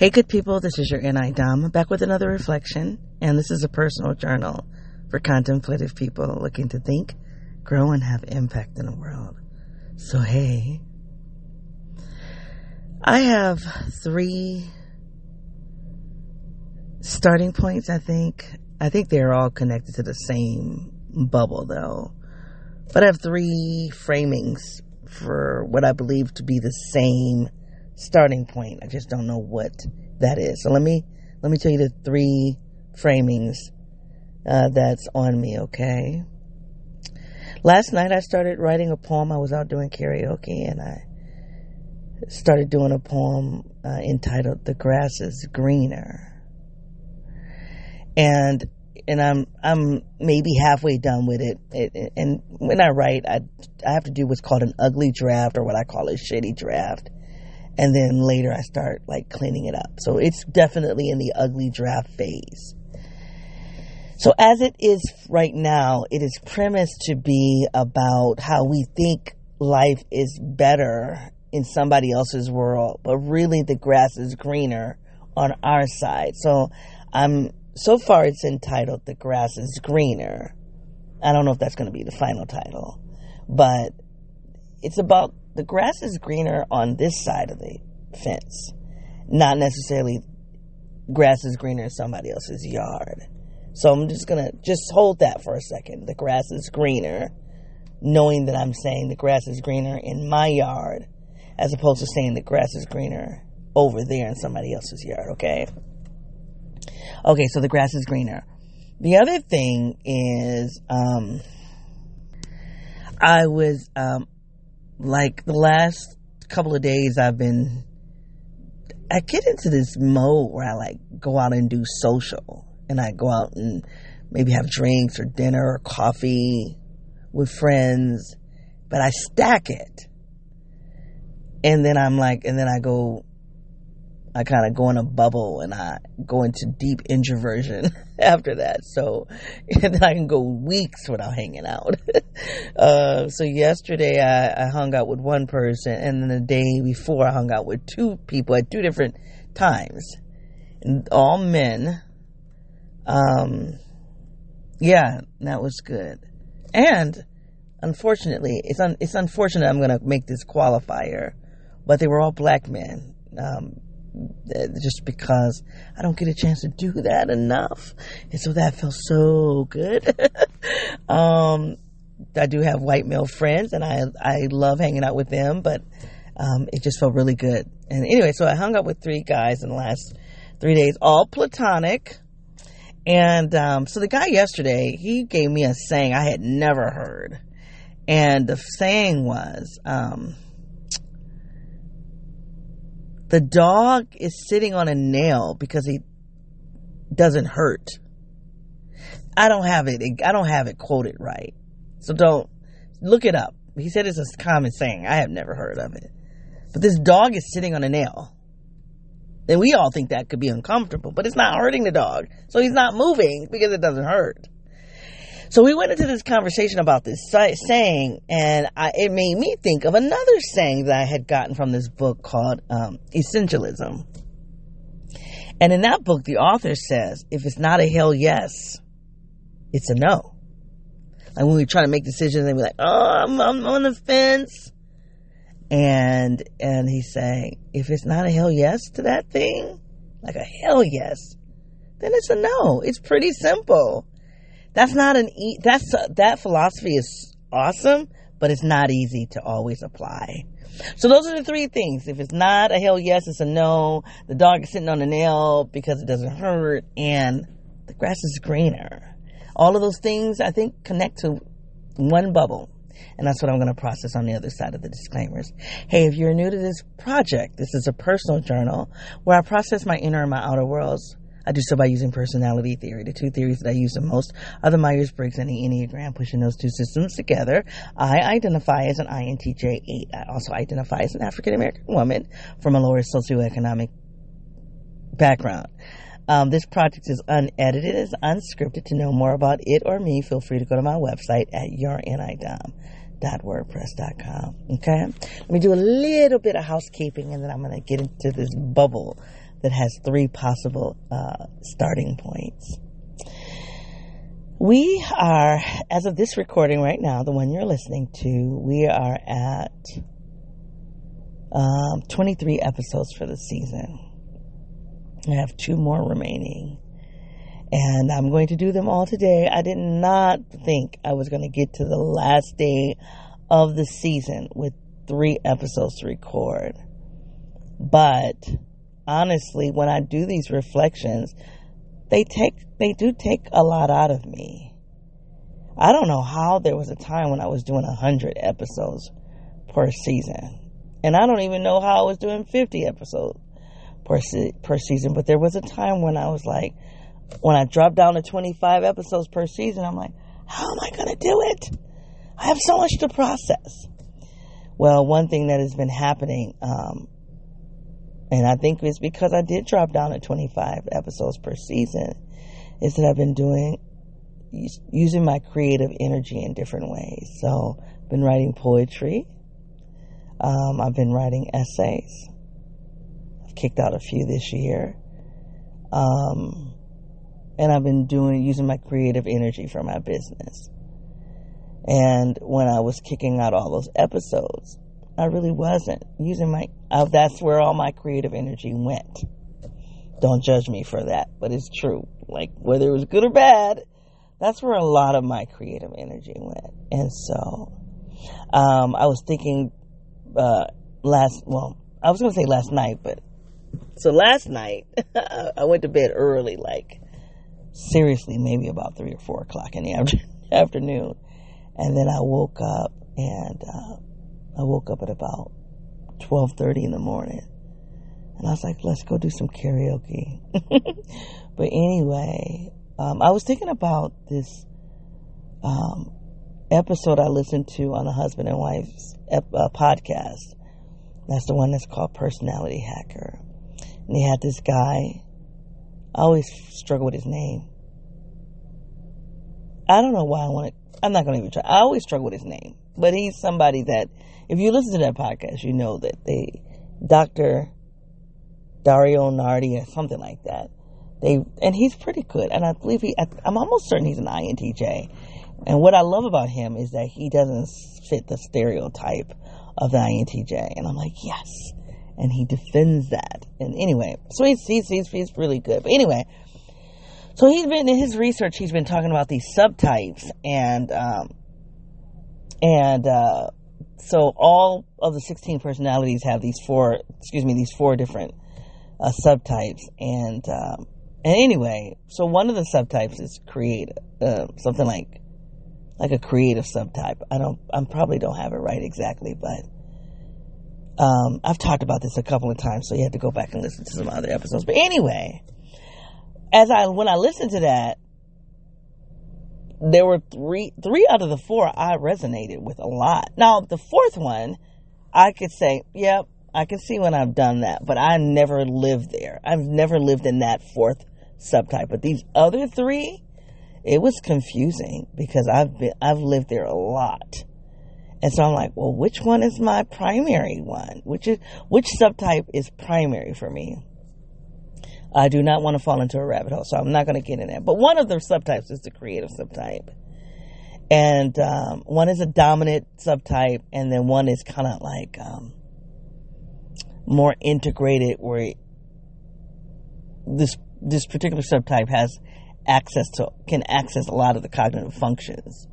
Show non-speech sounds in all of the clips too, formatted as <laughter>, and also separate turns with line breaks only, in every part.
Hey, good people, this is your NI Dom back with another reflection, and this is a personal journal for contemplative people looking to think, grow, and have impact in the world. So, hey, I have three starting points, I think. I think they're all connected to the same bubble, though. But I have three framings for what I believe to be the same starting point. I just don't know what that is. So let me let me tell you the three framings uh, that's on me. Okay. Last night I started writing a poem. I was out doing karaoke and I started doing a poem uh, entitled "The Grass Is Greener," and and I'm I'm maybe halfway done with it. it. And when I write, I I have to do what's called an ugly draft or what I call a shitty draft and then later I start like cleaning it up. So it's definitely in the ugly draft phase. So as it is right now, it is premised to be about how we think life is better in somebody else's world, but really the grass is greener on our side. So I'm so far it's entitled The Grass is Greener. I don't know if that's going to be the final title, but it's about the grass is greener on this side of the fence, not necessarily grass is greener in somebody else's yard. So I'm just gonna just hold that for a second. The grass is greener, knowing that I'm saying the grass is greener in my yard, as opposed to saying the grass is greener over there in somebody else's yard. Okay. Okay, so the grass is greener. The other thing is, um, I was um, like the last couple of days I've been I get into this mode where I like go out and do social and I go out and maybe have drinks or dinner or coffee with friends, but I stack it. And then I'm like, and then I go I kind of go in a bubble and I go into deep introversion <laughs> after that. So <laughs> then I can go weeks without hanging out. <laughs> uh, so yesterday I, I hung out with one person and then the day before I hung out with two people at two different times. And all men. Um, yeah, that was good. And unfortunately, it's un- it's unfortunate I'm going to make this qualifier, but they were all black men. Um, just because I don't get a chance to do that enough. And so that felt so good. <laughs> um, I do have white male friends and I, I love hanging out with them, but, um, it just felt really good. And anyway, so I hung out with three guys in the last three days, all platonic. And, um, so the guy yesterday, he gave me a saying I had never heard. And the saying was, um, the dog is sitting on a nail because he doesn't hurt. I don't have it. I don't have it quoted right. So don't look it up. He said it's a common saying. I have never heard of it. But this dog is sitting on a nail. And we all think that could be uncomfortable, but it's not hurting the dog. So he's not moving because it doesn't hurt. So we went into this conversation about this saying, and I, it made me think of another saying that I had gotten from this book called um, Essentialism. And in that book, the author says, if it's not a hell yes, it's a no. Like when we try to make decisions and we're like, oh, I'm, I'm on the fence. And, and he's saying, if it's not a hell yes to that thing, like a hell yes, then it's a no. It's pretty simple. That's not an e- that's uh, that philosophy is awesome, but it's not easy to always apply. So those are the three things. If it's not a hell yes, it's a no. The dog is sitting on a nail because it doesn't hurt, and the grass is greener. All of those things I think connect to one bubble. And that's what I'm going to process on the other side of the disclaimers. Hey, if you're new to this project, this is a personal journal where I process my inner and my outer worlds I do so by using personality theory. The two theories that I use the most are the Myers Briggs and the Enneagram. Pushing those two systems together, I identify as an INTJ8. I also identify as an African American woman from a lower socioeconomic background. Um, this project is unedited, is unscripted. To know more about it or me, feel free to go to my website at yournidom.wordpress.com. Okay? Let me do a little bit of housekeeping and then I'm going to get into this bubble that has three possible uh, starting points. We are, as of this recording right now, the one you're listening to, we are at um, 23 episodes for the season. I have two more remaining. And I'm going to do them all today. I did not think I was going to get to the last day of the season with three episodes to record. But honestly, when I do these reflections, they take they do take a lot out of me. I don't know how there was a time when I was doing 100 episodes per season. And I don't even know how I was doing 50 episodes per, se- per season. But there was a time when I was like, when I dropped down to 25 episodes per season, I'm like, how am I going to do it? I have so much to process. Well, one thing that has been happening, um, and I think it's because I did drop down to 25 episodes per season, is that I've been doing using my creative energy in different ways. So, I've been writing poetry. Um, I've been writing essays. I've kicked out a few this year. Um, and I've been doing using my creative energy for my business. And when I was kicking out all those episodes, I really wasn't using my. Uh, that's where all my creative energy went. Don't judge me for that, but it's true. Like whether it was good or bad, that's where a lot of my creative energy went. And so, um, I was thinking, uh, last, well, I was going to say last night, but so last night <laughs> I went to bed early, like seriously, maybe about three or four o'clock in the <laughs> after- afternoon. And then I woke up and, uh, I woke up at about 12:30 in the morning. And I was like, let's go do some karaoke. <laughs> but anyway, um, I was thinking about this um, episode I listened to on a husband and wife's ep- uh, podcast. That's the one that's called Personality Hacker. And they had this guy. I always struggle with his name. I don't know why I want to. I'm not going to even try. I always struggle with his name. But he's somebody that, if you listen to that podcast, you know that they, Dr. Dario Nardi or something like that they and he's pretty good, and I believe he. I'm almost certain he's an INTJ. And what I love about him is that he doesn't fit the stereotype of the INTJ. And I'm like, yes. And he defends that. And anyway, so he's, he's, he's, he's really good. But anyway, so he's been in his research, he's been talking about these subtypes and, um, and, uh, so all of the 16 personalities have these four, excuse me, these four different, uh, subtypes. And, um, and anyway, so one of the subtypes is creative, uh, something like like a creative subtype. I don't, I probably don't have it right exactly, but um, I've talked about this a couple of times, so you have to go back and listen to some other episodes. But anyway, as I when I listened to that, there were three three out of the four I resonated with a lot. Now the fourth one, I could say, yep, I can see when I've done that, but I never lived there. I've never lived in that fourth subtype. But these other three, it was confusing because I've been I've lived there a lot. And so I'm like, well, which one is my primary one? Which is which subtype is primary for me? I do not want to fall into a rabbit hole, so I'm not going to get in there. But one of the subtypes is the creative subtype, and um, one is a dominant subtype, and then one is kind of like um, more integrated, where this this particular subtype has access to can access a lot of the cognitive functions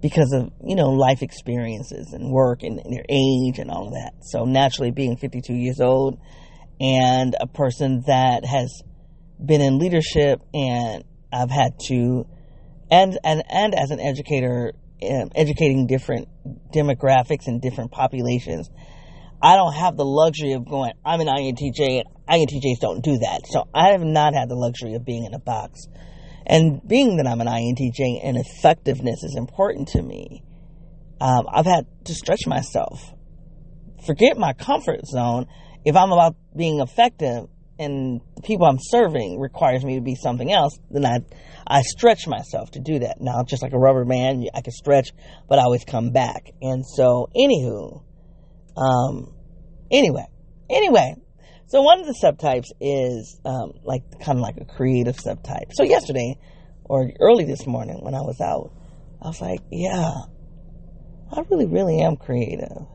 because of you know life experiences and work and, and, their age and all of that. So naturally, being 52 years old and a person that has been in leadership and I've had to and and and as an educator, um, educating different demographics and different populations. I don't have the luxury of going, I'm an INTJ and INTJs don't do that. So I have not had the luxury of being in a box. And being that I'm an INTJ and effectiveness is important to me, um, I've had to stretch myself. Forget my comfort zone. If I'm about being effective and the people I'm serving requires me to be something else, then I, I stretch myself to do that. Now, just like a rubber band, I can stretch, but I always come back. And so, anywho, um, anyway, anyway, So one of the subtypes is um, like kind of like a creative subtype. So yesterday or early this morning when I was out, I was like, yeah, I really, really am creative.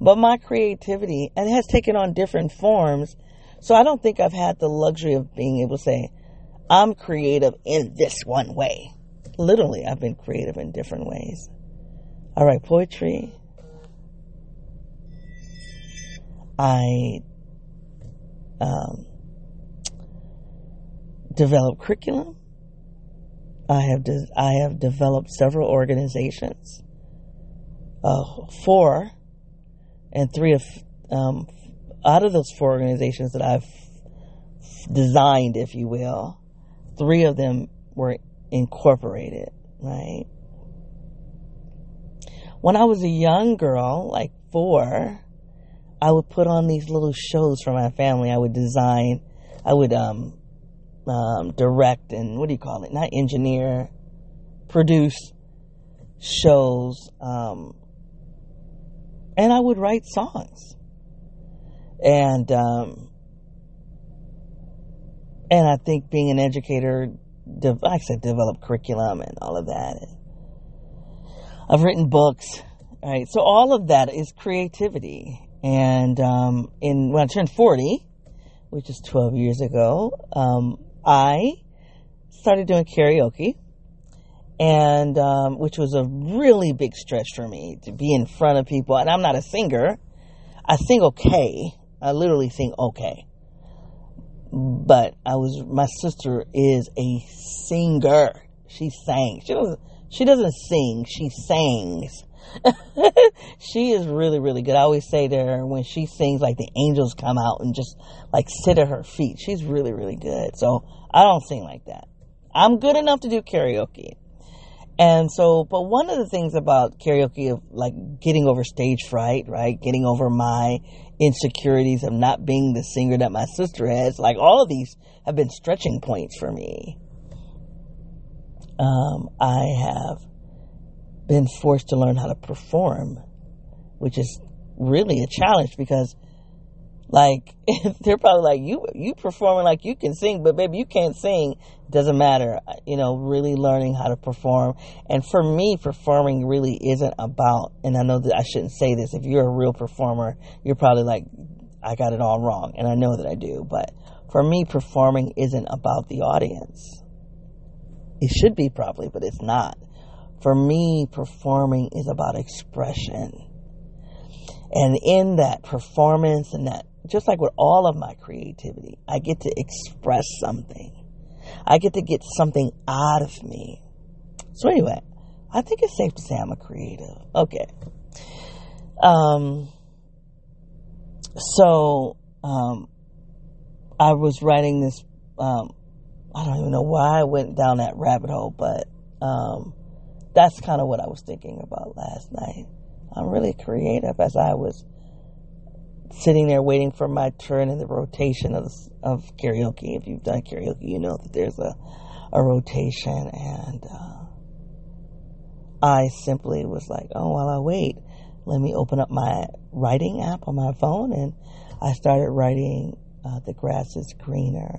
But my creativity, and it has taken on different forms. So I don't think I've had the luxury of being able to say, I'm creative in this one way. Literally, I've been creative in different ways. I write poetry. I um, develop curriculum. I have de- I have developed several organizations. Uh, four and three of um, out of those four organizations that I've designed, if you will, three of them were incorporated. Right. When I was a young girl, like four, I would put on these little shows for my family. I would design, I would um, um, direct, and what do you call it? Not engineer, produce shows, um, and I would write songs, and um, and I think being an educator, like I said, develop curriculum and all of that. I've written books, right? So all of that is creativity and um, in when I turned 40, which is 12 years ago, um, I started doing karaoke, and um, which was a really big stretch for me to be in front of people. And I'm not a singer; I sing okay. I literally sing okay. But I was my sister is a singer. She sang. She doesn't. She doesn't sing. She sings. <laughs> she is really, really good. I always say to her when she sings, like the angels come out and just like sit at her feet. She's really, really good. So I don't sing like that. I'm good enough to do karaoke. And so, but one of the things about karaoke of like getting over stage fright, right? Getting over my insecurities of not being the singer that my sister has, like all of these have been stretching points for me. Um, I have been forced to learn how to perform, which is really a challenge because like <laughs> they're probably like you you performing like you can sing but baby you can't sing. Doesn't matter uh, you know really learning how to perform. And for me performing really isn't about and i know that i shouldn't say this if you're a real performer you're probably like i got it all wrong and i know that i do but for me performing isn't about the audience. It should be probably but it's not. For me, performing is about expression. And in that performance and that, just like with all of my creativity, I get to express something. I get to get something out of me. So anyway, I think it's safe to say I'm a creative. Okay. Um, so, um, I was writing this, um, I don't even know why I went down that rabbit hole, but, um, that's kind of what I was thinking about last night. I'm really creative as I was sitting there waiting for my turn in the rotation of, of karaoke. If you've done karaoke, you know that there's a, a rotation. And uh, I simply was like, oh, while I wait, let me open up my writing app on my phone. And I started writing uh, The Grass is Greener.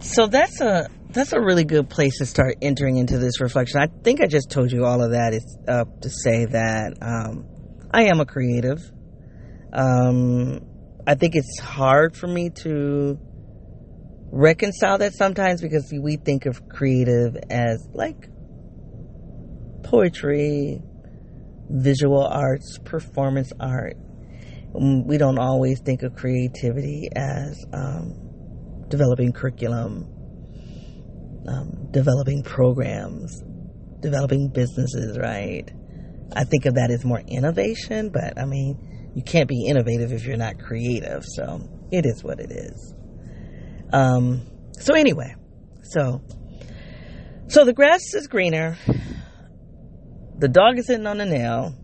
So that's a that's a really good place to start entering into this reflection. I think I just told you all of that is uh, to say that um, I am a creative. Um, I think it's hard for me to reconcile that sometimes because we think of creative as like poetry, visual arts, performance art. Um, we don't always think of creativity as um, developing curriculum um, developing programs, developing businesses, right? I think of that as more innovation, but I mean, you can't be innovative if you're not creative. So it is what it is. Um, so anyway, so so the grass is greener. The dog is sitting on the nail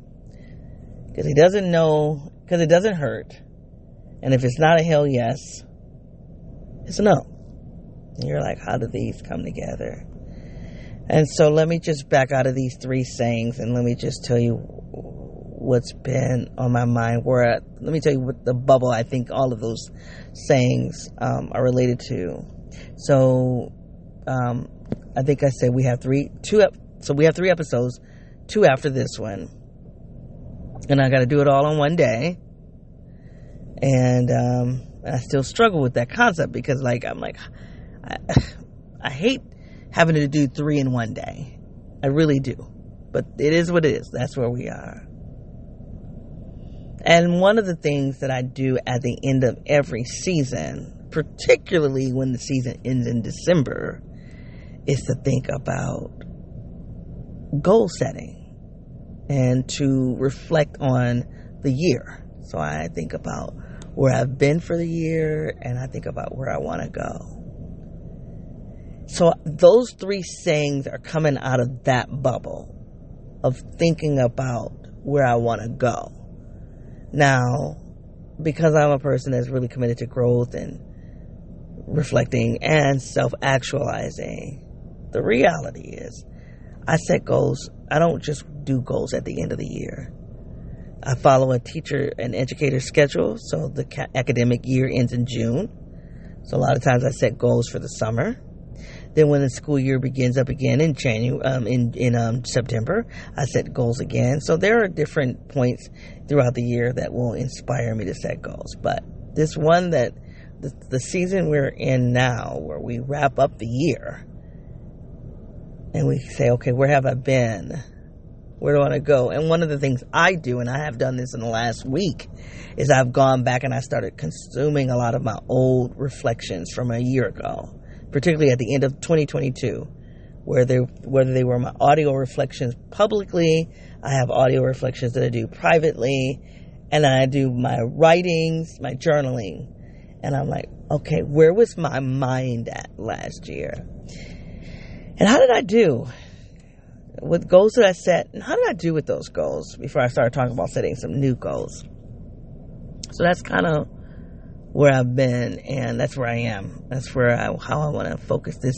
because he doesn't know because it doesn't hurt. And if it's not a hell yes, it's a no. And you're like, how do these come together? And so let me just back out of these three sayings and let me just tell you what's been on my mind. Where let me tell you what the bubble I think all of those sayings um, are related to. So um, I think I said we have three, two. So we have three episodes, two after this one, and I got to do it all in one day. And um, I still struggle with that concept because, like, I'm like, I, I hate having to do three in one day. I really do. But it is what it is. That's where we are. And one of the things that I do at the end of every season, particularly when the season ends in December, is to think about goal setting and to reflect on the year. So I think about where I've been for the year and I think about where I want to go. So those three sayings are coming out of that bubble of thinking about where I want to go. Now, because I'm a person that's really committed to growth and reflecting and self actualizing, the reality is I set goals. I don't just do goals at the end of the year. I follow a teacher and educator schedule, so the academic year ends in June. So a lot of times I set goals for the summer. Then when the school year begins up again in January, um, in in um, September, I set goals again. So there are different points throughout the year that will inspire me to set goals. But this one that the, the season we're in now, where we wrap up the year, and we say, okay, where have I been? Where do I want to go? And one of the things I do, and I have done this in the last week, is I've gone back and I started consuming a lot of my old reflections from a year ago, particularly at the end of 2022, where they whether they were my audio reflections publicly, I have audio reflections that I do privately, and I do my writings, my journaling, and I'm like, okay, where was my mind at last year? And how did I do? With goals that I set, and how did I do with those goals before I started talking about setting some new goals? So that's kind of where I've been, and that's where I am. That's where I, how I want to focus this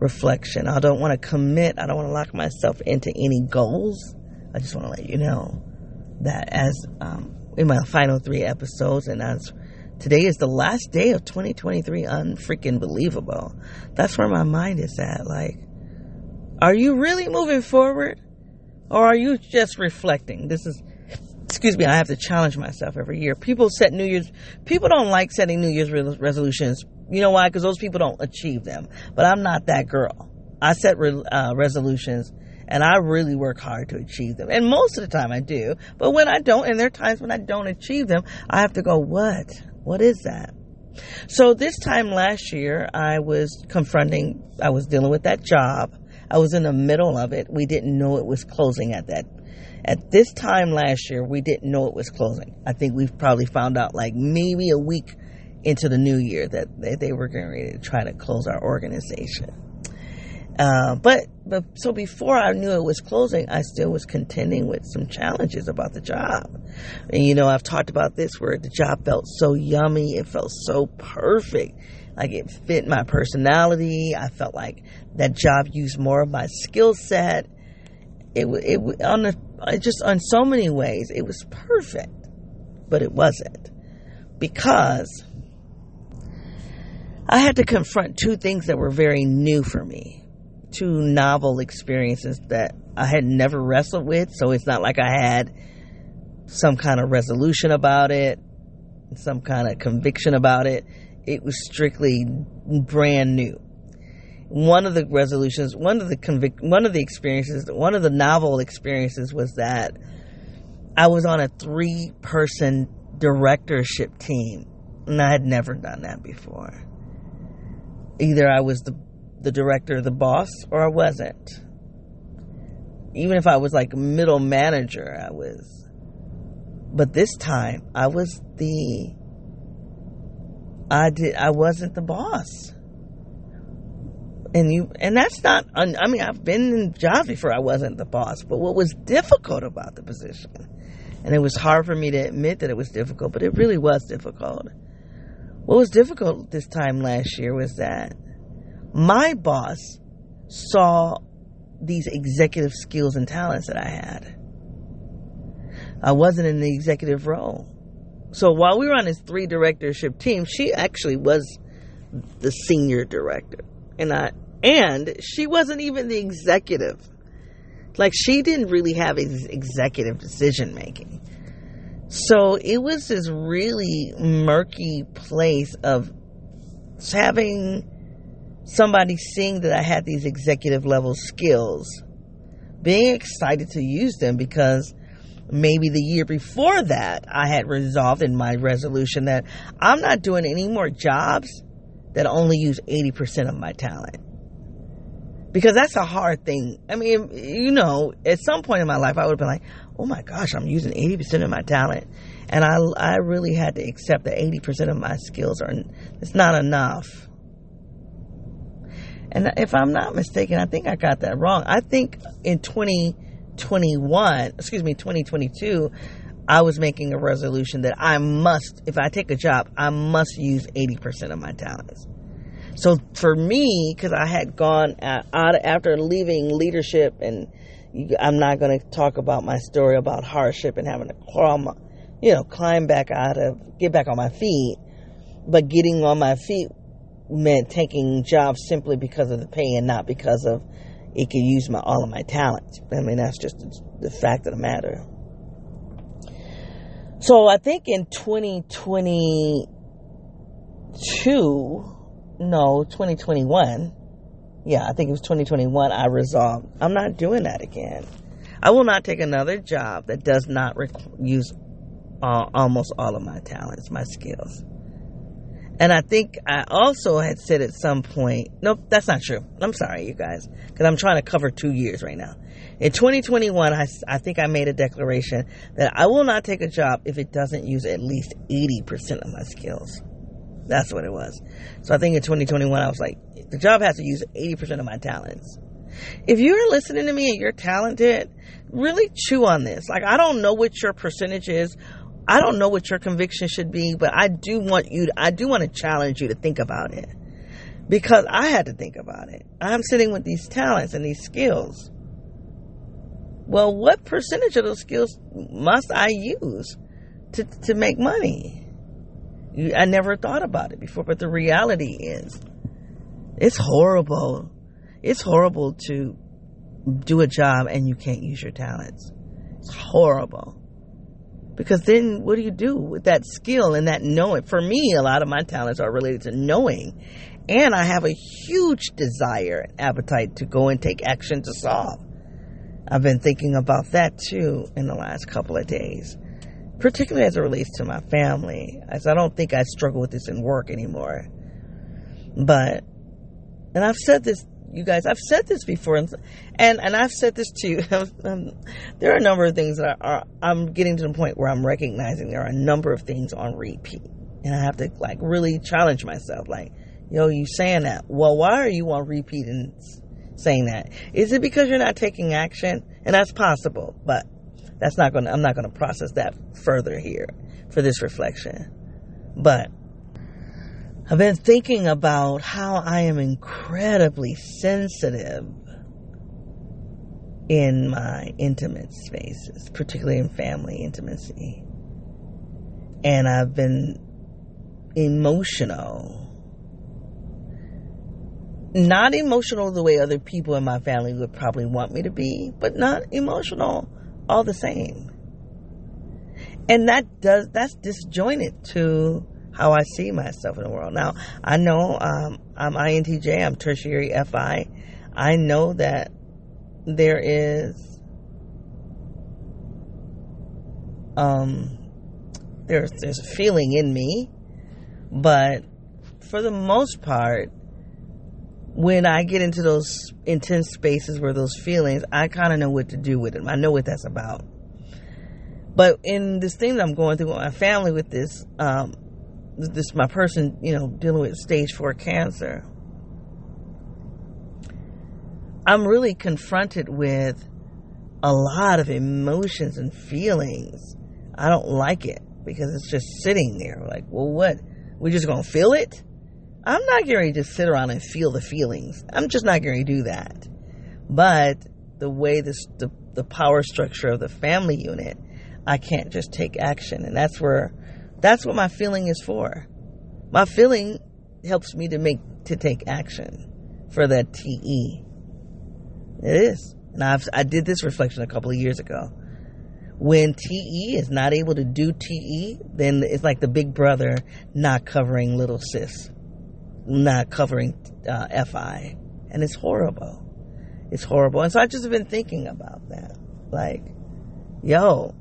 reflection. I don't want to commit. I don't want to lock myself into any goals. I just want to let you know that as um, in my final three episodes, and as today is the last day of 2023, unfreaking believable. That's where my mind is at. Like, are you really moving forward? Or are you just reflecting? This is, excuse me, I have to challenge myself every year. People set New Year's, people don't like setting New Year's re- resolutions. You know why? Because those people don't achieve them. But I'm not that girl. I set re- uh, resolutions and I really work hard to achieve them. And most of the time I do. But when I don't, and there are times when I don't achieve them, I have to go, what? What is that? So this time last year, I was confronting, I was dealing with that job I was in the middle of it. We didn't know it was closing at that. At this time last year, we didn't know it was closing. I think we've probably found out like maybe a week into the new year that they, they were getting ready to try to close our organization. Uh, but but so before I knew it was closing, I still was contending with some challenges about the job. And you know, I've talked about this where the job felt so yummy, it felt so perfect, like it fit my personality. I felt like that job used more of my skill set. It it on the just on so many ways it was perfect, but it wasn't because I had to confront two things that were very new for me, two novel experiences that I had never wrestled with. So it's not like I had some kind of resolution about it, some kind of conviction about it. It was strictly brand new one of the resolutions, one of the convic- one of the experiences, one of the novel experiences was that I was on a three person directorship team, and I had never done that before. Either I was the the director, the boss, or I wasn't. Even if I was like middle manager, I was. But this time, I was the. I did. I wasn't the boss and you and that's not i mean i've been in jobs before i wasn't the boss but what was difficult about the position and it was hard for me to admit that it was difficult but it really was difficult what was difficult this time last year was that my boss saw these executive skills and talents that i had I wasn't in the executive role. So while we were on this three directorship team, she actually was the senior director. And I and she wasn't even the executive. Like she didn't really have executive decision making. So it was this really murky place of having somebody seeing that I had these executive level skills, being excited to use them because maybe the year before that I had resolved in my resolution that I'm not doing any more jobs that only use 80% of my talent. Because that's a hard thing. I mean, you know, at some point in my life, I would have been like, oh my gosh, I'm using 80% of my talent. And I, I really had to accept that 80% of my skills are, it's not enough. And if I'm not mistaken, I think I got that wrong. I think in 2021, excuse me, 2022, I was making a resolution that I must, if I take a job, I must use 80% of my talents. So for me, because I had gone uh, out after leaving leadership, and I'm not going to talk about my story about hardship and having to climb, you know, climb back out of, get back on my feet. But getting on my feet meant taking jobs simply because of the pay and not because of it could use my all of my talents. I mean, that's just the fact of the matter. So I think in 2022, no, 2021, yeah, I think it was 2021, I resolved, I'm not doing that again. I will not take another job that does not use uh, almost all of my talents, my skills. And I think I also had said at some point, nope, that's not true. I'm sorry, you guys, because I'm trying to cover two years right now. In 2021, I, I think I made a declaration that I will not take a job if it doesn't use at least 80% of my skills. That's what it was. So I think in 2021, I was like, the job has to use 80% of my talents. If you're listening to me and you're talented, really chew on this. Like, I don't know what your percentage is I don't know what your conviction should be, but I do want you to, I do want to challenge you to think about it. Because I had to think about it. I'm sitting with these talents and these skills. Well, what percentage of those skills must I use to, to make money? I never thought about it before, but the reality is it's horrible. It's horrible to do a job and you can't use your talents. It's horrible. Because then what do you do with that skill and that knowing? For me, a lot of my talents are related to knowing. And I have a huge desire and appetite to go and take action to solve. I've been thinking about that too in the last couple of days, particularly as it relates to my family. As I don't think I struggle with this in work anymore. But, and I've said this you guys, I've said this before, and and, and I've said this too. <laughs> Um, there are a number of things that are, I'm getting to the point where I'm recognizing there are a number of things on repeat, and I have to like really challenge myself. Like, yo, you saying that? Well, why are you on repeat and saying that? Is it because you're not taking action? And that's possible, but that's not going. to I'm not going to process that further here for this reflection, but I've been thinking about how I am incredibly sensitive in my intimate spaces, particularly in family intimacy. And I've been emotional. Not emotional the way other people in my family would probably want me to be, but not emotional all the same. And that does, that's disjointed to how I see myself in the world. Now, I know um, I'm INTJ, I'm tertiary FI. I know that there is um, there's there's a feeling in me, but for the most part, when I get into those intense spaces where those feelings, I kind of know what to do with them. I know what that's about. But in this thing that I'm going through with my family with this, um, this my person, you know, dealing with stage four cancer. I'm really confronted with a lot of emotions and feelings. I don't like it because it's just sitting there. Like, well, what? We're just gonna feel it? I'm not going to just sit around and feel the feelings. I'm just not going to do that. But the way this the, the power structure of the family unit I can't just take action. And that's where, that's what my feeling is for. My feeling helps me to make, to take action for that TE. It is. And I've, I did this reflection a couple of years ago. When TE is not able to do TE, then it's like the big brother not covering little sis, not covering uh, FI. And it's horrible. It's horrible. And so I've just been thinking about that. Like, yo,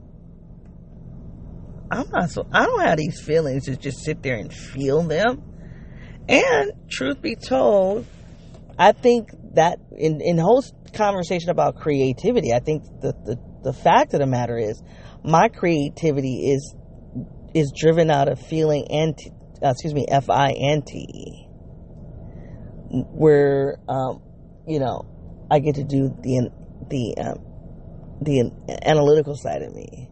I'm not so, I don't have these feelings to just sit there and feel them. And truth be told, I think that in, in whole conversation about creativity, I think the, the, the fact of the matter is my creativity is, is driven out of feeling and, uh, excuse me, F-I and. Where, um, you know, I get to do the, the, um, the analytical side of me.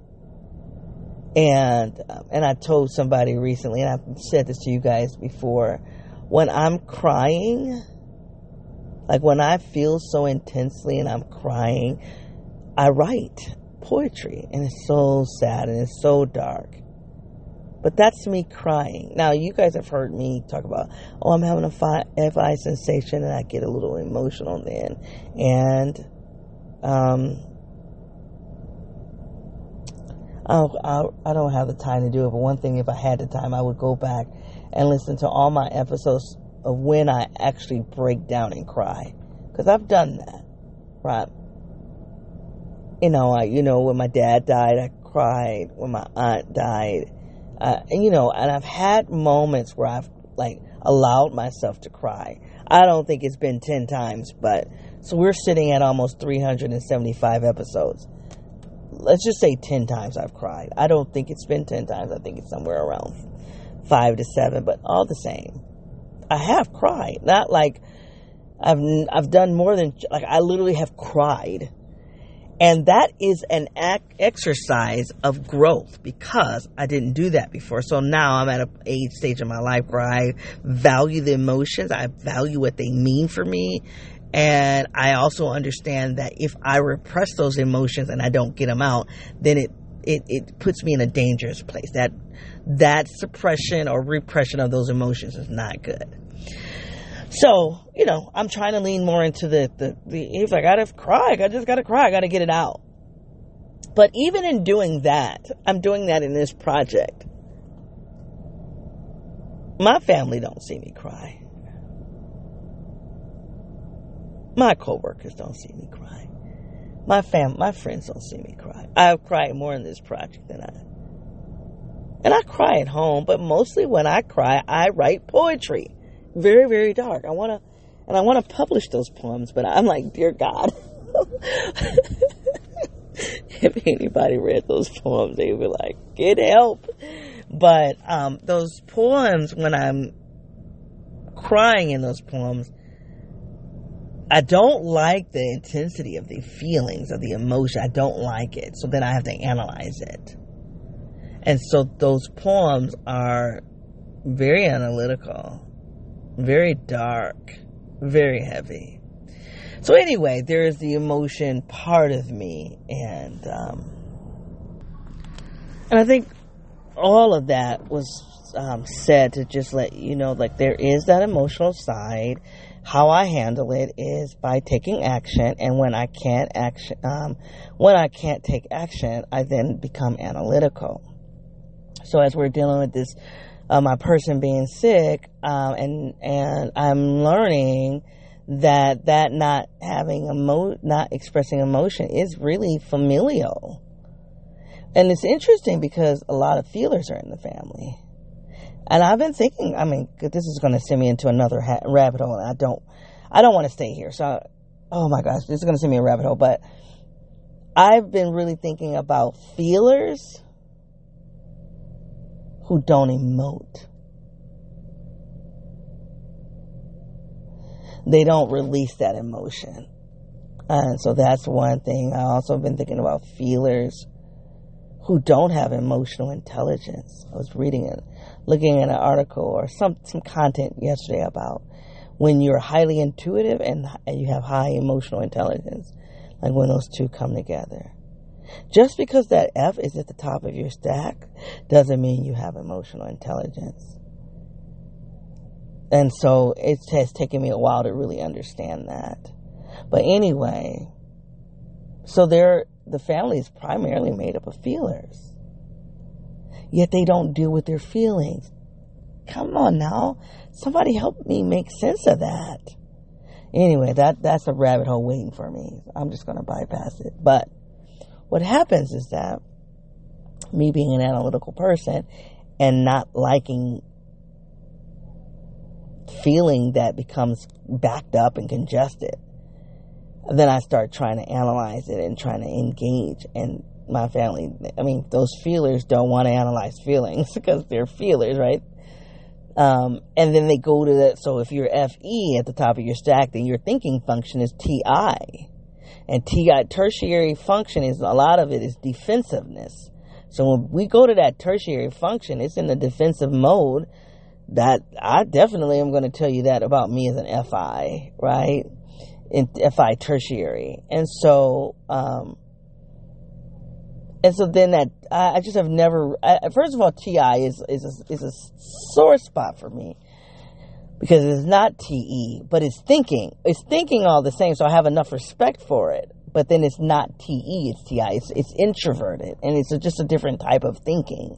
And, um, and I told somebody recently, and I've said this to you guys before, when I'm crying, like when I feel so intensely and I'm crying, I write poetry and it's so sad and it's so dark. But that's me crying. Now, you guys have heard me talk about, oh, I'm having a FI sensation and I get a little emotional then. And, um, I'll, I do not have the time to do it, but one thing, if I had the time, I would go back and listen to all my episodes of when I actually break down and cry. Because I've done that, right? You know, I, you know, when my dad died, I cried. When my aunt died, uh, you know, and I've had moments where I've like allowed myself to cry. I don't think it's been 10 times, but so we're sitting at almost 375 episodes. Let's just say 10 times I've cried. I don't think it's been 10 times. I think it's somewhere around 5 to 7, but all the same. I have cried. Not like I've I've done more than like I literally have cried. And that is an exercise of growth because I didn't do that before. So now I'm at a age stage in my life where I value the emotions. I value what they mean for me. And I also understand that if I repress those emotions and I don't get them out, then it, it, it puts me in a dangerous place. That, that suppression or repression of those emotions is not good. So, you know, I'm trying to lean more into the, the, the if I gotta cry, I just gotta cry, I gotta get it out. But even in doing that, I'm doing that in this project. My family don't see me cry. My coworkers don't see me cry. My fam, my friends don't see me cry. I've cried more in this project than I. And I cry at home, but mostly when I cry, I write poetry very, very dark. I want to, and I want to publish those poems, but I'm like, dear God. <laughs> if anybody read those poems, they would be like, get help. But um, those poems, when I'm crying in those poems, I don't like the intensity of the feelings, of the emotion. I don't like it. So then I have to analyze it. And so those poems are very analytical very dark, very heavy. So anyway, there is the emotion part of me, and um, and I think all of that was um, said to just let you know, like there is that emotional side. How I handle it is by taking action, and when I can't action, um, when I can't take action, I then become analytical. So as we're dealing with this uh, my person being sick, um, and and I'm learning that that not having emo not expressing emotion is really familial, and it's interesting because a lot of feelers are in the family, and I've been thinking. I mean, this is going to send me into another ha- rabbit hole, and I don't, I don't want to stay here. So, oh my gosh, this is going to send me a rabbit hole, but. I've been really thinking about feelers who don't emote. They don't release that emotion. And so that's one thing. I also been thinking about feelers who don't have emotional intelligence. I was reading it, looking at an article or some, some content yesterday about when you're highly intuitive and you have high emotional intelligence, like when those two come together. Just because that F is at the top of your stack doesn't mean you have emotional intelligence. And so it has taken me a while to really understand that. But anyway, so they're, the family is primarily made up of feelers. Yet they don't deal with their feelings. Come on now. Somebody help me make sense of that. Anyway, that, that's a rabbit hole waiting for me. I'm just going to bypass it. But what happens is that me being an analytical person and not liking feeling that becomes backed up and congested, then I start trying to analyze it and trying to engage. And my family, I mean, those feelers don't want to analyze feelings <laughs> because they're feelers, right? Um, and then they go to that. So if you're FE at the top of your stack, then your thinking function is TI. And TI, tertiary function is a lot of it is defensiveness. So when we go to that tertiary function, it's in the defensive mode. That I definitely am going to tell you that about me as an FI, right? In FI tertiary. And so, um, and so then that I, just have never. I, first of all, TI is is a, is a sore spot for me because it's not TE, but it's thinking. It's thinking all the same, so I have enough respect for it. But then it's not TE, it's TI. It's, it's introverted, and it's a, just a different type of thinking.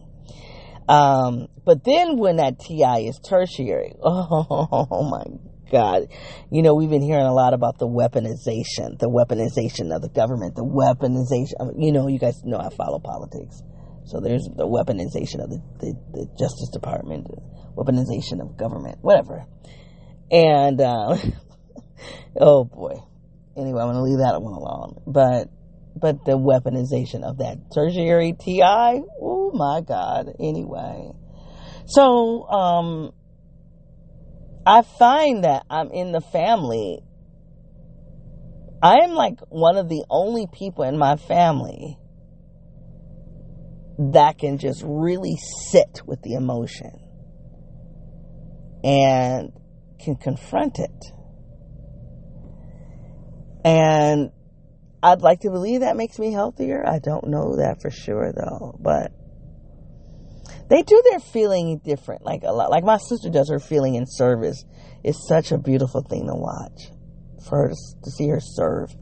Um, but then when that TI is tertiary, <laughs> oh my God. You know, we've been hearing a lot about the weaponization, the weaponization of the government, the weaponization. you know, you guys know I follow politics. So there's the weaponization of the, the, the Justice Department, weaponization of government, whatever. And, uh, <laughs> oh boy. Anyway, I'm going to leave that one alone. But, but the weaponization of that tertiary TI, oh my God. Anyway. So, um, I find that I'm in the family. I am like one of the only people in my family that can just really sit with the emotion and can confront it. And I'd like to believe that makes me healthier. I don't know that for sure though, but they do their feeling different. Like a lot, like my sister does her feeling in service. It's such a beautiful thing to watch for her to, to see her serve,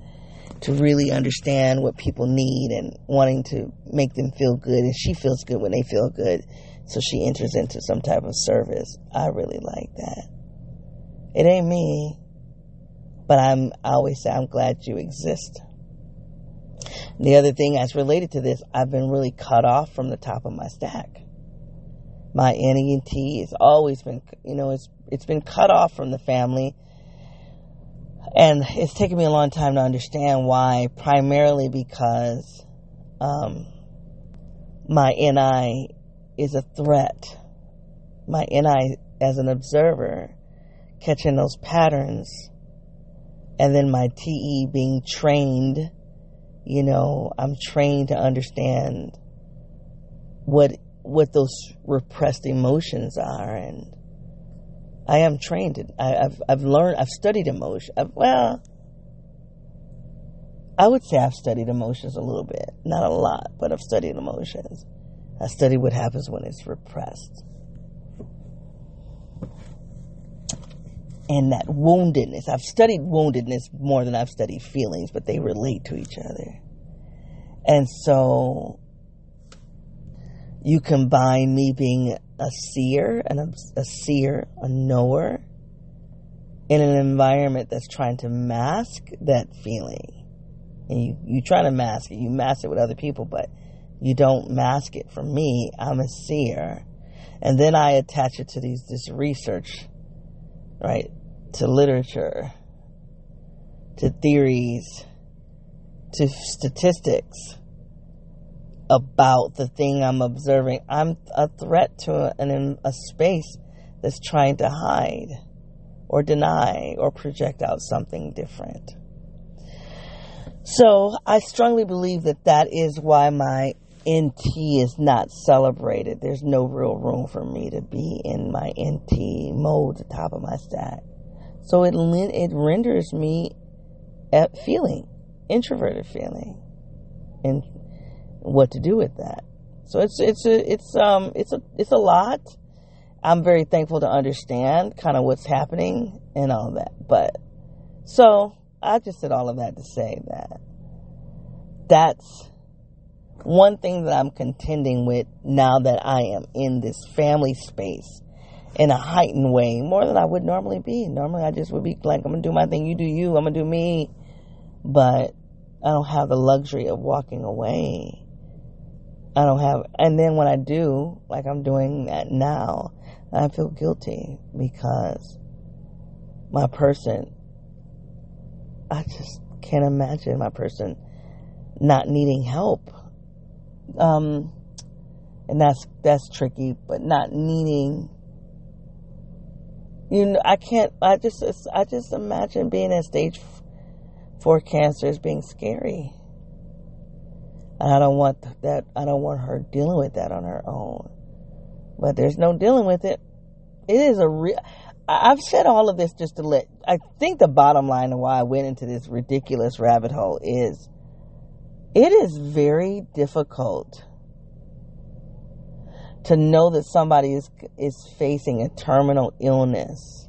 to really understand what people need and wanting to make them feel good. And she feels good when they feel good. So she enters into some type of service. I really like that. It ain't me, but I'm, I always say I'm glad you exist. The other thing that's related to this, I've been really cut off from the top of my stack my NENT has always been, you know, it's it's been cut off from the family, and it's taken me a long time to understand why. Primarily because um, my NI is a threat. My NI as an observer, catching those patterns, and then my TE being trained. You know, I'm trained to understand what what those repressed emotions are and I am trained. in. I, have I've learned. I've studied emotion. I've, well, I would say I've studied emotions a little bit, not a lot, but I've studied emotions. I study what happens when it's repressed, and that woundedness. I've studied woundedness more than I've studied feelings, but they relate to each other, and so you combine me being a seer and a, a seer, a knower, in an environment that's trying to mask that feeling. And you, you try to mask it, you mask it with other people, but you don't mask it. For me, I'm a seer. And then I attach it to these this research, right? To literature, to theories, to statistics about the thing I'm observing. I'm a threat to an, a space that's trying to hide or deny or project out something different. So I strongly believe that that is why my NT is not celebrated. There's no real room for me to be in my NT mode, the top of my stack. So it it renders me feeling introverted feeling and what to do with that. So it's it's a it's um it's a it's a lot. I'm very thankful to understand kind of what's happening and all that. But so I just said all of that to say that that's one thing that I'm contending with now that I am in this family space in a heightened way, more than I would normally be. Normally, I just would be like, I'm gonna do my thing, you do you, I'm gonna do me. But I don't have the luxury of walking away. I don't have, and then when I do, like I'm doing that now, I feel guilty because my person, I just can't imagine my person not needing help. Um, and that's that's tricky, but not needing. You know, I can't. I just I just imagine being at stage four cancer as being scary. I don't want that. I don't want her dealing with that on her own. But there's no dealing with it. It is a real. I've said all of this just to let. I think the bottom line of why I went into this ridiculous rabbit hole is it is very difficult to know that somebody is is facing a terminal illness.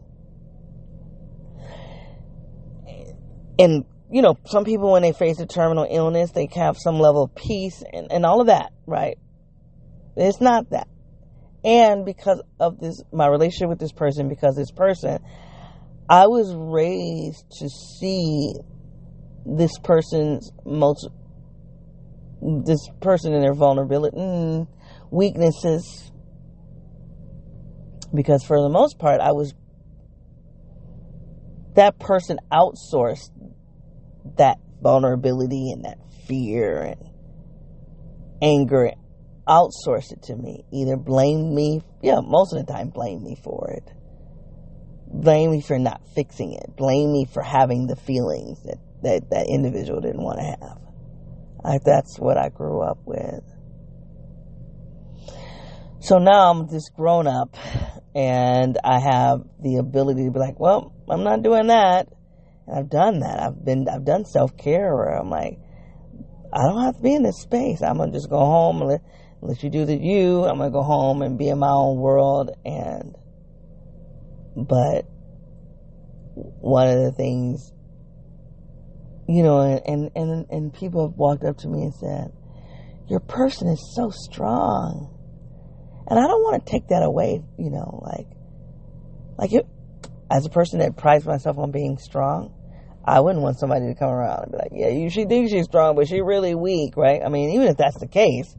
And you know, some people when they face a terminal illness, they have some level of peace and, and all of that, right? It's not that. And because of this my relationship with this person, because this person I was raised to see this person's most this person and their vulnerability, mm, weaknesses, because for the most part, I was that person outsourced that vulnerability and that fear and anger, outsourced it to me. Either blame me, yeah, most of the time, blame me for it. Blame me for not fixing it. Blame me for having the feelings that that, that individual didn't want to have. I, that's what I grew up with. So now I'm just grown up and I have the ability to be like, well, I'm not doing that. And I've done that. I've been, I've done self care where I'm like, I don't have to be in this space. I'm going to just go home and let, let you do the you. I'm going to go home and be in my own world. And, but one of the things you know, and, and, and people have walked up to me and said, your person is so strong. And I don't want to take that away, you know, like, like it, as a person that prides myself on being strong, I wouldn't want somebody to come around and be like, yeah, you, she thinks she's strong, but she's really weak, right? I mean, even if that's the case,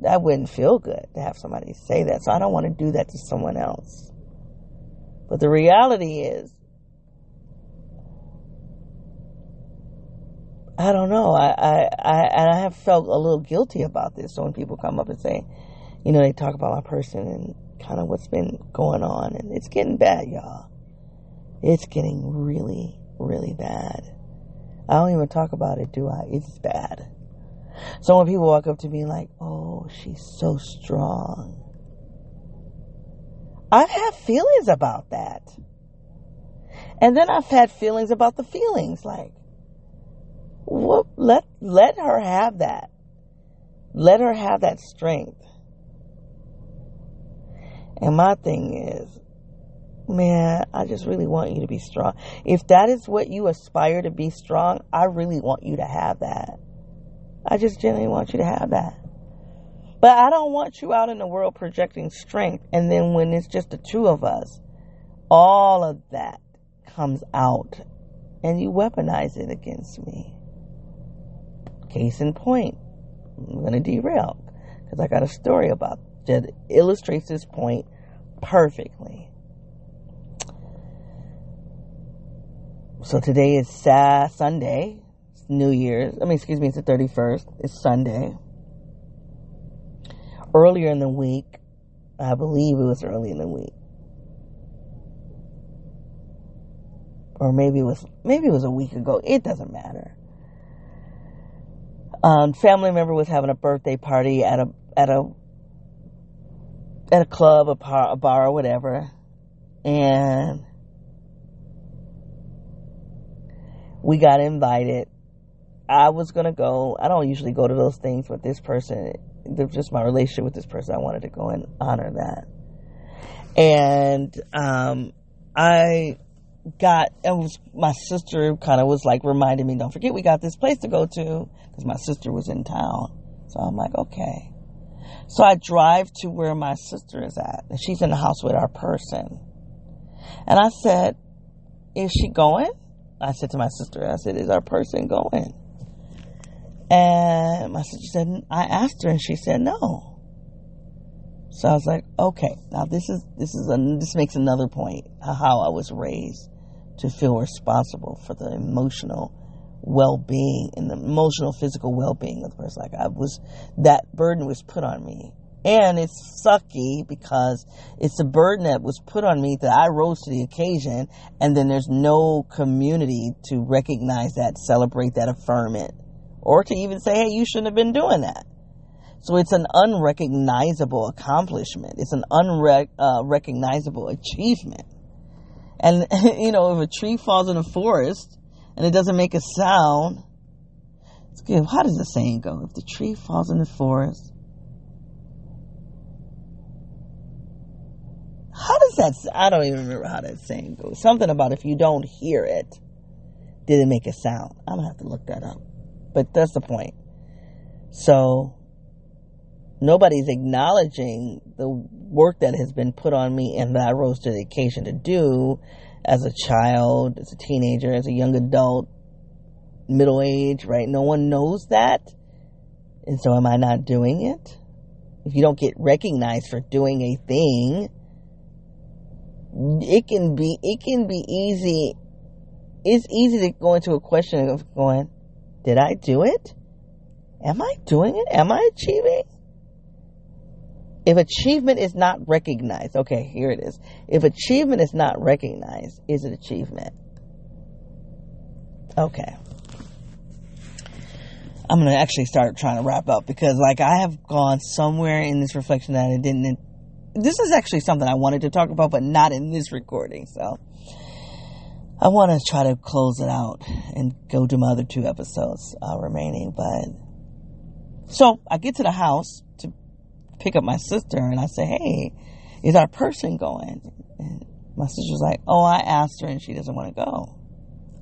that wouldn't feel good to have somebody say that. So I don't want to do that to someone else. But the reality is, I don't know. I, I, I, and I have felt a little guilty about this. So when people come up and say, you know, they talk about my person and kind of what's been going on, and it's getting bad, y'all. It's getting really, really bad. I don't even talk about it, do I? It's bad. So when people walk up to me like, oh, she's so strong. I've had feelings about that. And then I've had feelings about the feelings like, let let her have that. Let her have that strength. And my thing is, man, I just really want you to be strong. If that is what you aspire to be strong, I really want you to have that. I just genuinely want you to have that. But I don't want you out in the world projecting strength. And then when it's just the two of us, all of that comes out and you weaponize it against me. Case in point, I'm going to derail because I got a story about that illustrates this point perfectly. So today is Sa- Sunday, New Year's. I mean, excuse me, it's the 31st. It's Sunday. Earlier in the week, I believe it was early in the week. Or maybe it was maybe it was a week ago. It doesn't matter um, family member was having a birthday party at a at a at a club, a, par, a bar, or whatever, and we got invited. I was gonna go. I don't usually go to those things, but this person, just my relationship with this person, I wanted to go and honor that. And um, I got it was my sister kind of was like reminding me, don't forget we got this place to go to because my sister was in town. So I'm like, okay. So I drive to where my sister is at, and she's in the house with our person. And I said, Is she going? I said to my sister, I said, Is our person going? And my sister said, I asked her, and she said no. So I was like, okay, now this is this is a, this makes another point how I was raised to feel responsible for the emotional well-being and the emotional physical well-being of the person like i was that burden was put on me and it's sucky because it's a burden that was put on me that i rose to the occasion and then there's no community to recognize that celebrate that affirm it or to even say hey you shouldn't have been doing that so it's an unrecognizable accomplishment it's an unrecognizable unre- uh, achievement and <laughs> you know if a tree falls in a forest and it doesn't make a sound. It's good. How does the saying go? If the tree falls in the forest, how does that? I don't even remember how that saying goes. Something about if you don't hear it, did it make a sound? I'm gonna have to look that up. But that's the point. So nobody's acknowledging the work that has been put on me and that I rose to the occasion to do as a child, as a teenager, as a young adult, middle age, right? No one knows that. And so am I not doing it? If you don't get recognized for doing a thing, it can be it can be easy it's easy to go into a question of going, did I do it? Am I doing it? Am I achieving? If achievement is not recognized, okay, here it is. If achievement is not recognized, is it achievement? Okay. I'm going to actually start trying to wrap up because, like, I have gone somewhere in this reflection that I didn't. This is actually something I wanted to talk about, but not in this recording. So I want to try to close it out and go to my other two episodes uh, remaining. But so I get to the house to pick up my sister and I say, Hey, is our person going? And my sister's like, Oh, I asked her and she doesn't want to go.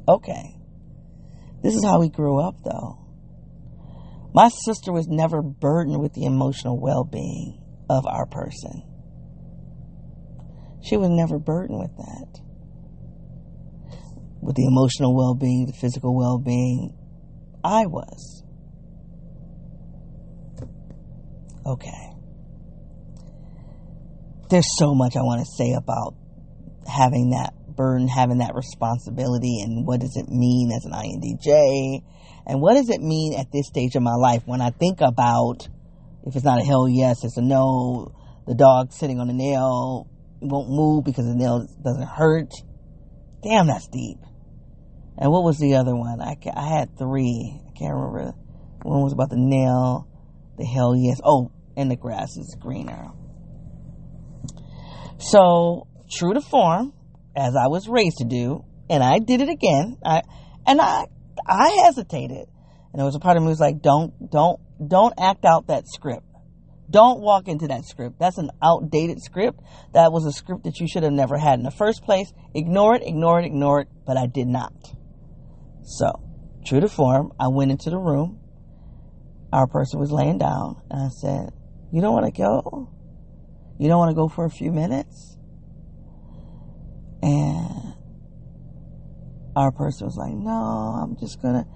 Okay. This is how we grew up though. My sister was never burdened with the emotional well being of our person. She was never burdened with that. With the emotional well being, the physical well being, I was. Okay there's so much I want to say about having that burden, having that responsibility, and what does it mean as an INTJ, and what does it mean at this stage of my life when I think about if it's not a hell yes, it's a no. The dog sitting on the nail won't move because the nail doesn't hurt. Damn, that's deep. And what was the other one? I, I had three. I can't remember. One was about the nail, the hell yes. Oh, and the grass is greener. So, true to form, as I was raised to do, and I did it again. I and I I hesitated, and there was a part of me was like, "Don't don't don't act out that script. Don't walk into that script. That's an outdated script. That was a script that you should have never had in the first place. Ignore it, ignore it, ignore it." But I did not. So, true to form, I went into the room. Our person was laying down, and I said, "You don't want to go?" You don't want to go for a few minutes? And our person was like, no, I'm just going to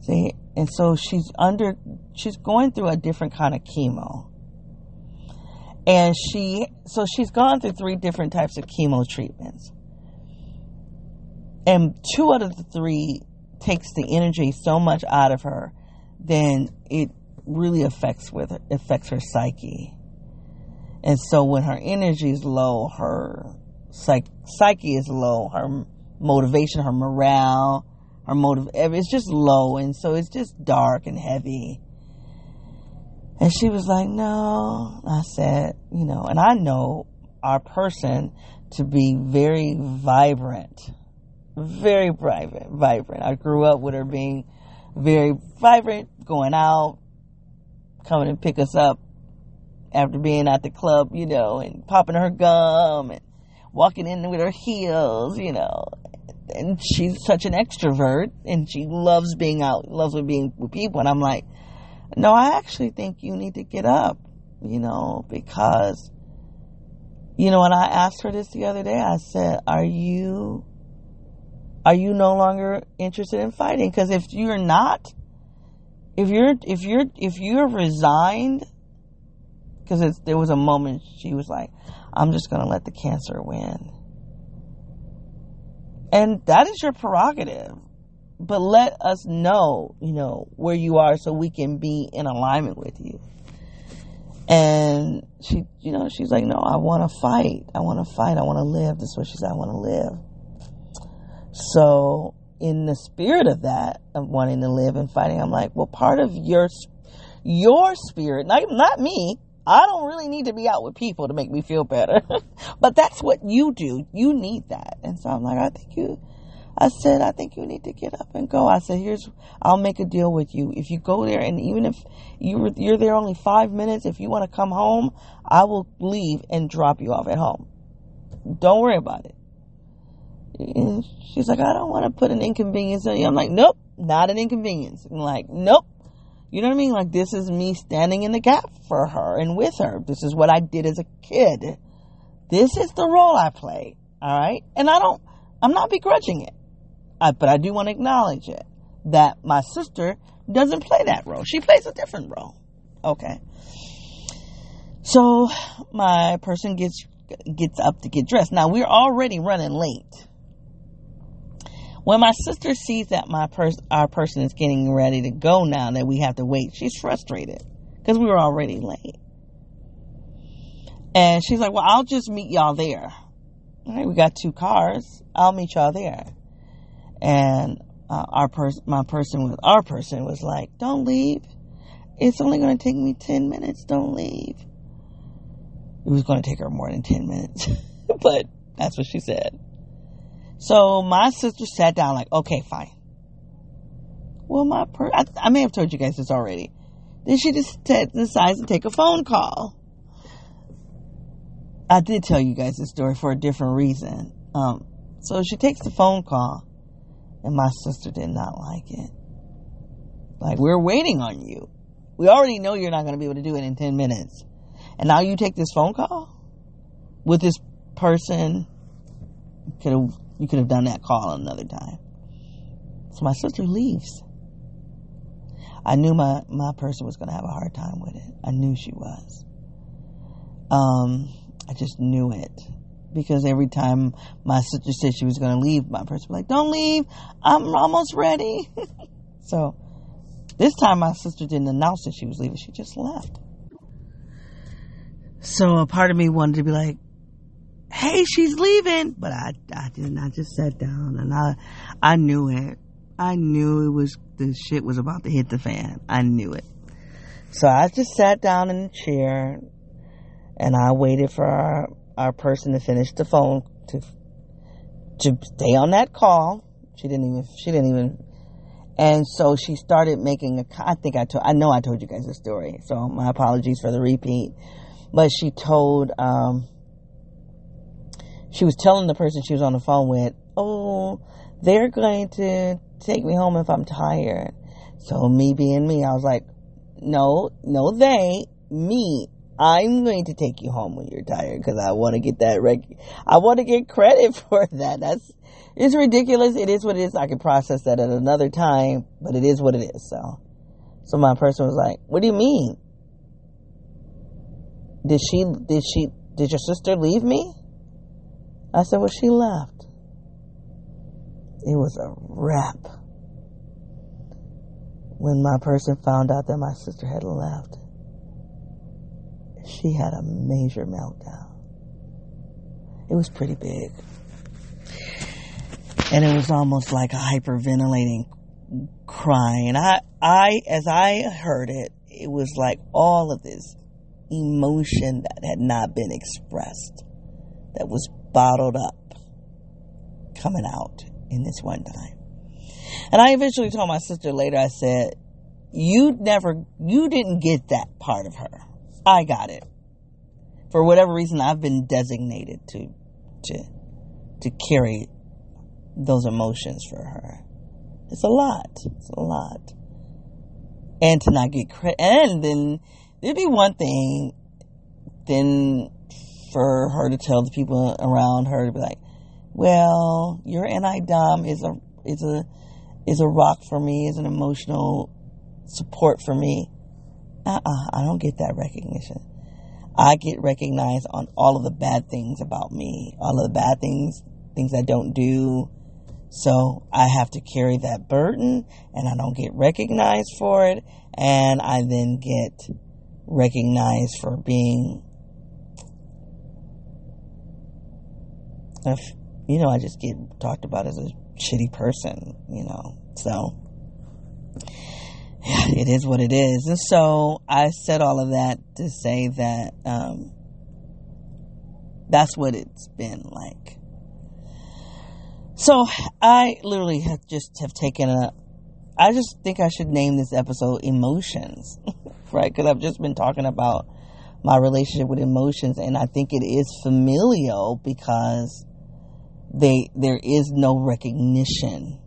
say, and so she's under, she's going through a different kind of chemo. And she, so she's gone through three different types of chemo treatments. And two out of the three takes the energy so much out of her, then it really affects with affects her psyche. And so when her energy is low, her psych- psyche is low, her motivation, her morale, her motive, it's just low. And so it's just dark and heavy. And she was like, no. I said, you know, and I know our person to be very vibrant, very vibrant, vibrant. I grew up with her being very vibrant, going out, coming and pick us up after being at the club, you know, and popping her gum and walking in with her heels, you know. And she's such an extrovert and she loves being out, loves being with people. And I'm like, no, I actually think you need to get up, you know, because, you know, when I asked her this the other day, I said, are you, are you no longer interested in fighting? Because if you're not, if you're, if you're, if you're resigned, because there was a moment she was like, I'm just going to let the cancer win. And that is your prerogative. But let us know, you know, where you are so we can be in alignment with you. And she, you know, she's like, no, I want to fight. I want to fight. I want to live. This is what she said. I want to live. So in the spirit of that, of wanting to live and fighting, I'm like, well, part of your, your spirit, not, not me, I don't really need to be out with people to make me feel better. <laughs> but that's what you do. You need that. And so I'm like, I think you, I said, I think you need to get up and go. I said, here's, I'll make a deal with you. If you go there and even if you were, you're there only five minutes, if you want to come home, I will leave and drop you off at home. Don't worry about it. And she's like, I don't want to put an inconvenience on you. I'm like, nope, not an inconvenience. I'm like, nope, you know what I mean? Like this is me standing in the gap for her and with her. This is what I did as a kid. This is the role I play. All right. And I don't, I'm not begrudging it, I, but I do want to acknowledge it that my sister doesn't play that role. She plays a different role. Okay. So my person gets, gets up to get dressed. Now we're already running late. When my sister sees that my our person is getting ready to go now that we have to wait, she's frustrated because we were already late. And she's like, well, I'll just meet y'all there. All right, we got two cars. I'll meet y'all there. And uh, our person, my person was, our person was like, don't leave. It's only going to take me 10 minutes. Don't leave. It was going to take her more than 10 minutes, <laughs> but that's what she said. So my sister sat down like, okay, fine. Well, my per- I, I may have told you guys this already. Then she just t- decides to take a phone call. I did tell you guys this story for a different reason. Um, so she takes the phone call, and my sister did not like it. Like, we're waiting on you. We already know you're not going to be able to do it in 10 minutes. And now you take this phone call with this person. Could have you could have done that call another time. So my sister leaves. I knew my, my person was going to have a hard time with it. I knew she was. Um, I just knew it. Because every time my sister said she was going to leave, my person was like, don't leave. I'm almost ready. <laughs> so this time my sister didn't announce that she was leaving. She just left. So a part of me wanted to be like, hey, she's leaving. But I, I didn't. I just sat down and I, I knew it. I knew it was, the shit was about to hit the fan. I knew it. So I just sat down in the chair and I waited for our, person to finish the phone to, to stay on that call. She didn't even, she didn't even, and so she started making a, I think I told, I know I told you guys the story. So my apologies for the repeat. But she told, um, she was telling the person she was on the phone with, oh, they're going to take me home if I'm tired. So me being me, I was like, no, no, they, me, I'm going to take you home when you're tired because I want to get that rec- I want to get credit <laughs> for that. That's, it's ridiculous. It is what it is. I can process that at another time, but it is what it is. So, so my person was like, what do you mean? Did she, did she, did your sister leave me? I said, well, she left. It was a wrap. When my person found out that my sister had left, she had a major meltdown. It was pretty big. And it was almost like a hyperventilating cry. And I, I, as I heard it, it was like all of this emotion that had not been expressed, that was bottled up coming out in this one time. And I eventually told my sister later, I said, you never, you didn't get that part of her. I got it. For whatever reason, I've been designated to, to, to carry those emotions for her. It's a lot. It's a lot. And to not get credit. And then there'd be one thing, then for her to tell the people around her to be like, well, your anti-dom is a, is a, is a rock for me, is an emotional support for me. Uh-uh, I don't get that recognition. I get recognized on all of the bad things about me, all of the bad things, things I don't do. So I have to carry that burden and I don't get recognized for it. And I then get recognized for being, you know, I just get talked about as a shitty person, you know. So, <laughs> it is what it is. And so I said all of that to say that um, that's what it's been like. So I literally have just have taken a. I just think I should name this episode "Emotions," <laughs> right? Because I've just been talking about my relationship with emotions, and I think it is familial because they there is no recognition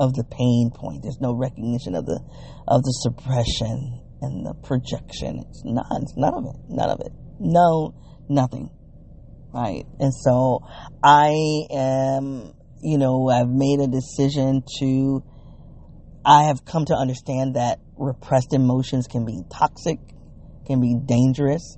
of the pain point. There's no recognition of the of the suppression and the projection. It's none. It's none of it. None of it. No, nothing. Right. And so I am, you know, I've made a decision to. I have come to understand that repressed emotions can be toxic, can be dangerous,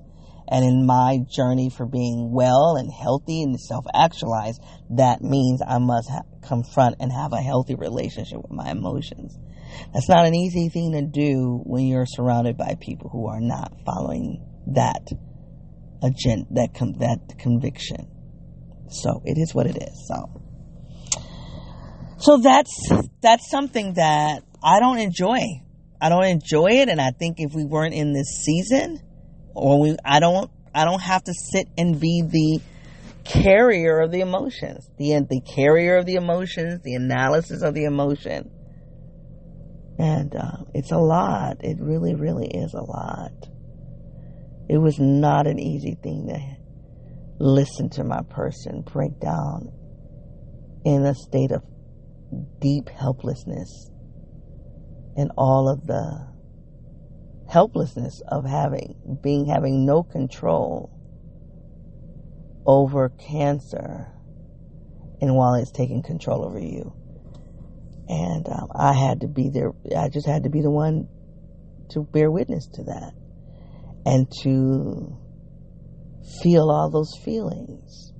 and in my journey for being well and healthy and self actualized, that means I must ha- confront and have a healthy relationship with my emotions. That's not an easy thing to do when you're surrounded by people who are not following that agenda, that, com- that conviction. So it is what it is. So, so that's, that's something that I don't enjoy. I don't enjoy it. And I think if we weren't in this season, or we I don't I don't have to sit and be the carrier of the emotions, the the carrier of the emotions, the analysis of the emotion, and uh, it's a lot. It really, really is a lot. It was not an easy thing to listen to my person break down in a state of deep helplessness and all of the helplessness of having, being, having no control over cancer and while it's taking control over you. And um, I had to be there, I just had to be the one to bear witness to that and to feel all those feelings.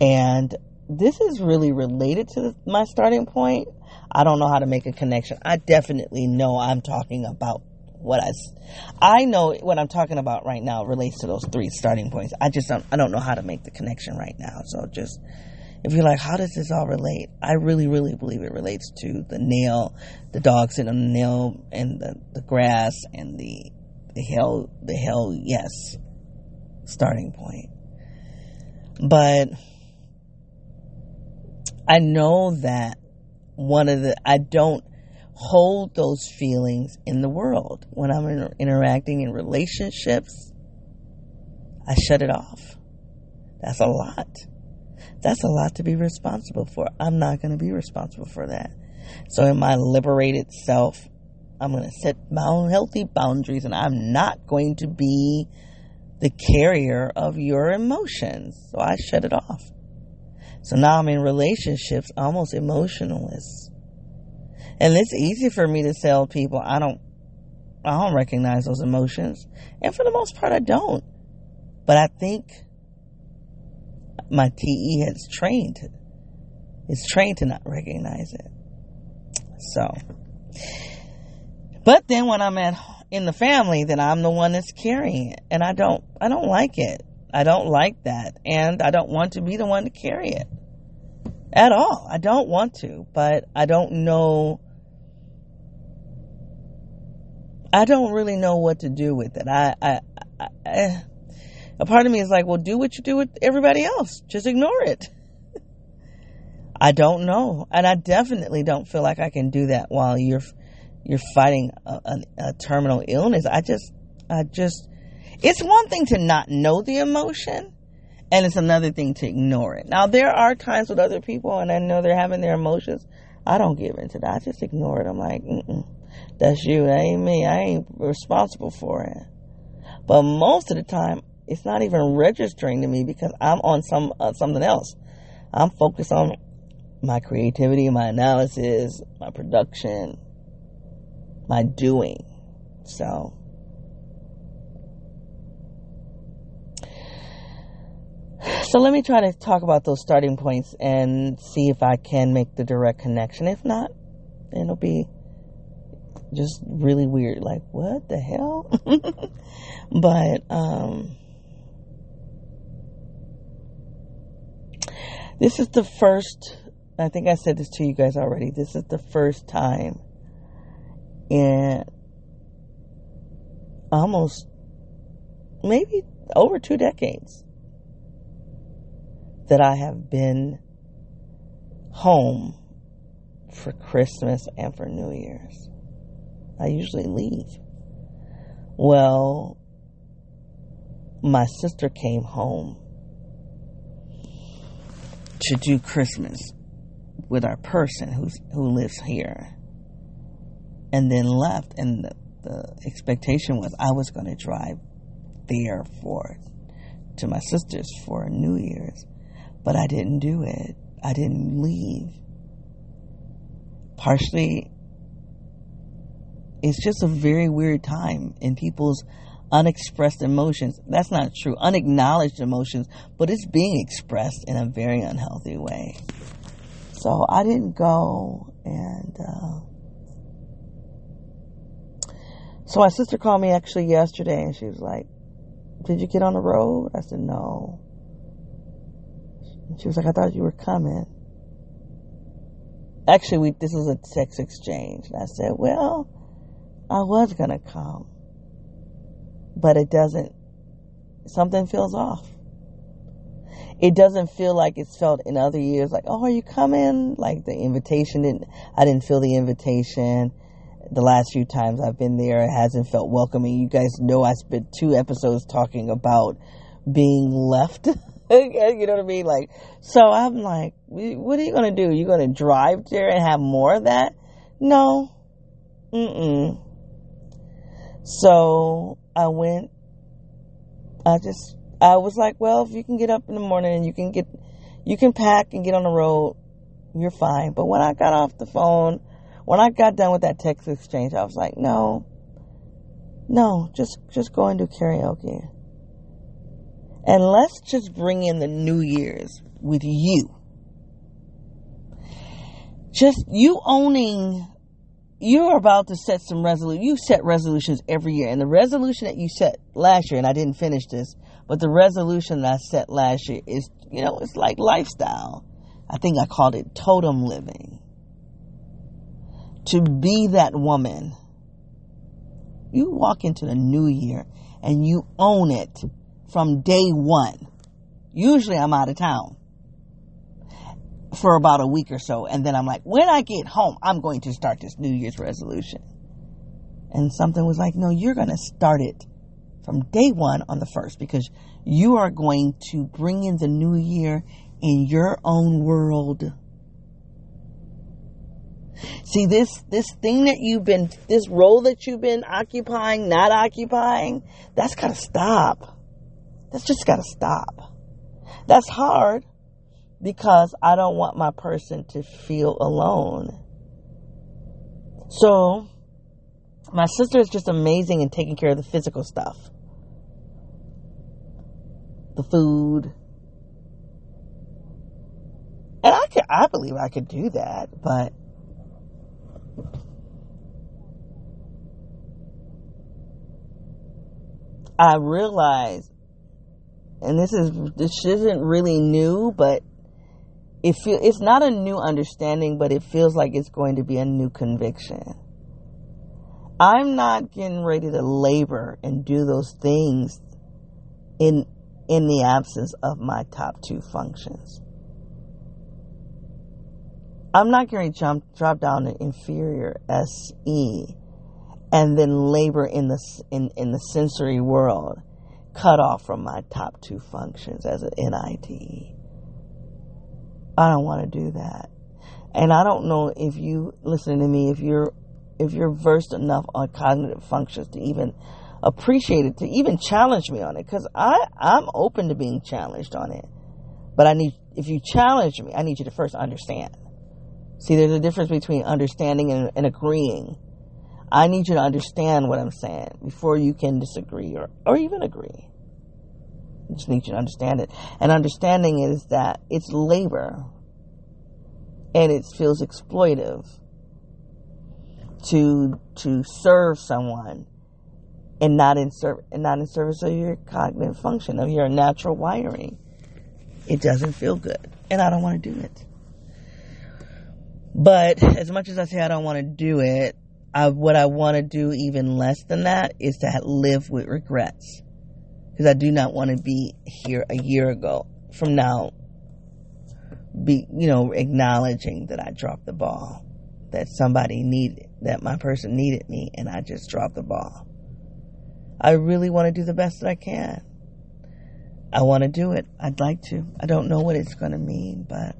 And this is really related to my starting point. I don't know how to make a connection. I definitely know I'm talking about what I, I know what I'm talking about right now relates to those three starting points. I just don't, I don't know how to make the connection right now. So just, if you're like, how does this all relate? I really, really believe it relates to the nail, the dog sitting on the nail and the, the grass and the, the hell, the hell yes starting point. But I know that one of the, I don't, hold those feelings in the world. When I'm inter- interacting in relationships, I shut it off. That's a lot. That's a lot to be responsible for. I'm not going to be responsible for that. So, in my liberated self, I'm going to set my own healthy boundaries and I'm not going to be the carrier of your emotions. So, I shut it off. So now I'm in relationships, almost emotionless and it's easy for me to tell people I don't I don't recognize those emotions. And for the most part I don't. But I think my TE has trained is trained to not recognize it. So but then when I'm at in the family, then I'm the one that's carrying it. And I don't I don't like it. I don't like that. And I don't want to be the one to carry it. At all. I don't want to, but I don't know I don't really know what to do with it. I, I, I, I, a part of me is like, well, do what you do with everybody else. Just ignore it. <laughs> I don't know, and I definitely don't feel like I can do that while you're you're fighting a, a, a terminal illness. I just, I just, it's one thing to not know the emotion, and it's another thing to ignore it. Now there are times with other people, and I know they're having their emotions. I don't give into that. I just ignore it. I'm like, that's you. That ain't me. I ain't responsible for it. But most of the time, it's not even registering to me because I'm on some uh, something else. I'm focused on my creativity, my analysis, my production, my doing. So, so let me try to talk about those starting points and see if I can make the direct connection. If not, it'll be just really weird. Like, what the hell? <laughs> but, um, this is the first, I think I said this to you guys already. This is the first time in almost maybe over two decades that I have been home for Christmas and for New Year's. I usually leave. Well, my sister came home to do Christmas with our person who's who lives here and then left. And the, the expectation was I was going to drive there for to my sister's for New Year's, but I didn't do it. I didn't leave. Partially, it's just a very weird time in people's unexpressed emotions. That's not true. Unacknowledged emotions, but it's being expressed in a very unhealthy way. So I didn't go and, uh, so my sister called me actually yesterday and she was like, Did you get on the road? I said, No. And she was like, I thought you were coming. Actually, we, this is a text exchange. And I said, Well, I was going to come. But it doesn't, something feels off. It doesn't feel like it's felt in other years, like, oh, are you coming? Like the invitation didn't, I didn't feel the invitation the last few times I've been there, it hasn't felt welcoming. You guys know I spent two episodes talking about being left. <laughs> you know what I mean? Like, so I'm like, what are you going to do? You going to drive there and have more of that? No. Mm-mm. So I went, I just, I was like, well, if you can get up in the morning and you can get, you can pack and get on the road, you're fine. But when I got off the phone, when I got done with that text exchange, I was like, no, no, just just go and do karaoke. And let's just bring in the New Year's with you. Just you owning you're about to set some resolution. You set resolutions every year, and the resolution that you set last year, and I didn't finish this, but the resolution that I set last year is, you know, it's like lifestyle. I think I called it totem living to be that woman. You walk into the new year and you own it from day one. Usually I'm out of town for about a week or so. And then I'm like, when I get home, I'm going to start this New Year's resolution. And something was like, no, you're going to start it from day one on the first because you are going to bring in the new year in your own world. See this this thing that you've been this role that you've been occupying, not occupying, that's got to stop. That's just got to stop. That's hard because I don't want my person to feel alone. So, my sister is just amazing in taking care of the physical stuff. The food. And I could I believe I could do that, but I realize, and this is this isn't really new, but it feel it's not a new understanding, but it feels like it's going to be a new conviction. I'm not getting ready to labor and do those things in in the absence of my top two functions. I'm not going to jump drop down to inferior SE and then labor in the in, in the sensory world, cut off from my top two functions as an NIT. I don't want to do that. And I don't know if you listening to me if you're if you're versed enough on cognitive functions to even appreciate it to even challenge me on it cuz I I'm open to being challenged on it. But I need if you challenge me, I need you to first understand. See, there's a difference between understanding and, and agreeing. I need you to understand what I'm saying before you can disagree or, or even agree. I just need you to understand it. And understanding is that it's labor and it feels exploitive to to serve someone and not in service and not in service of your cognitive function of your natural wiring. It doesn't feel good, and I don't want to do it. But as much as I say I don't want to do it, I, what I want to do even less than that is to live with regrets. Because I do not want to be here a year ago from now, be, you know, acknowledging that I dropped the ball, that somebody needed, that my person needed me and I just dropped the ball. I really want to do the best that I can. I want to do it. I'd like to. I don't know what it's going to mean, but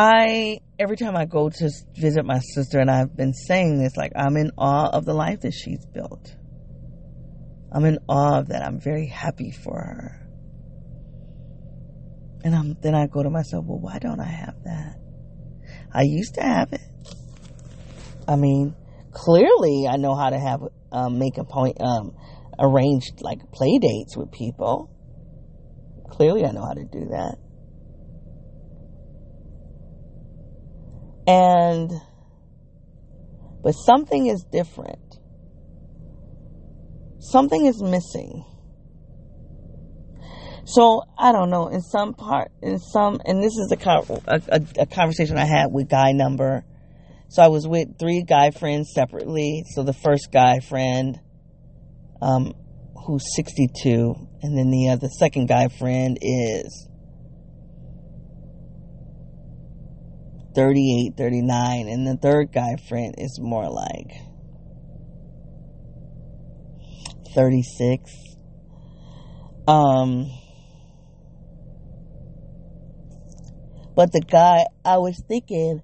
I every time I go to visit my sister, and I've been saying this, like I'm in awe of the life that she's built. I'm in awe of that. I'm very happy for her. And I'm, then I go to myself, well, why don't I have that? I used to have it. I mean, clearly I know how to have, um, make a point, um, arrange like play dates with people. Clearly I know how to do that. And, but something is different. Something is missing. So I don't know. In some part, in some, and this is a, a, a conversation I had with guy number. So I was with three guy friends separately. So the first guy friend, um, who's 62, and then the uh, the second guy friend is 38, 39, and the third guy friend is more like 36. Um, but the guy, I was thinking,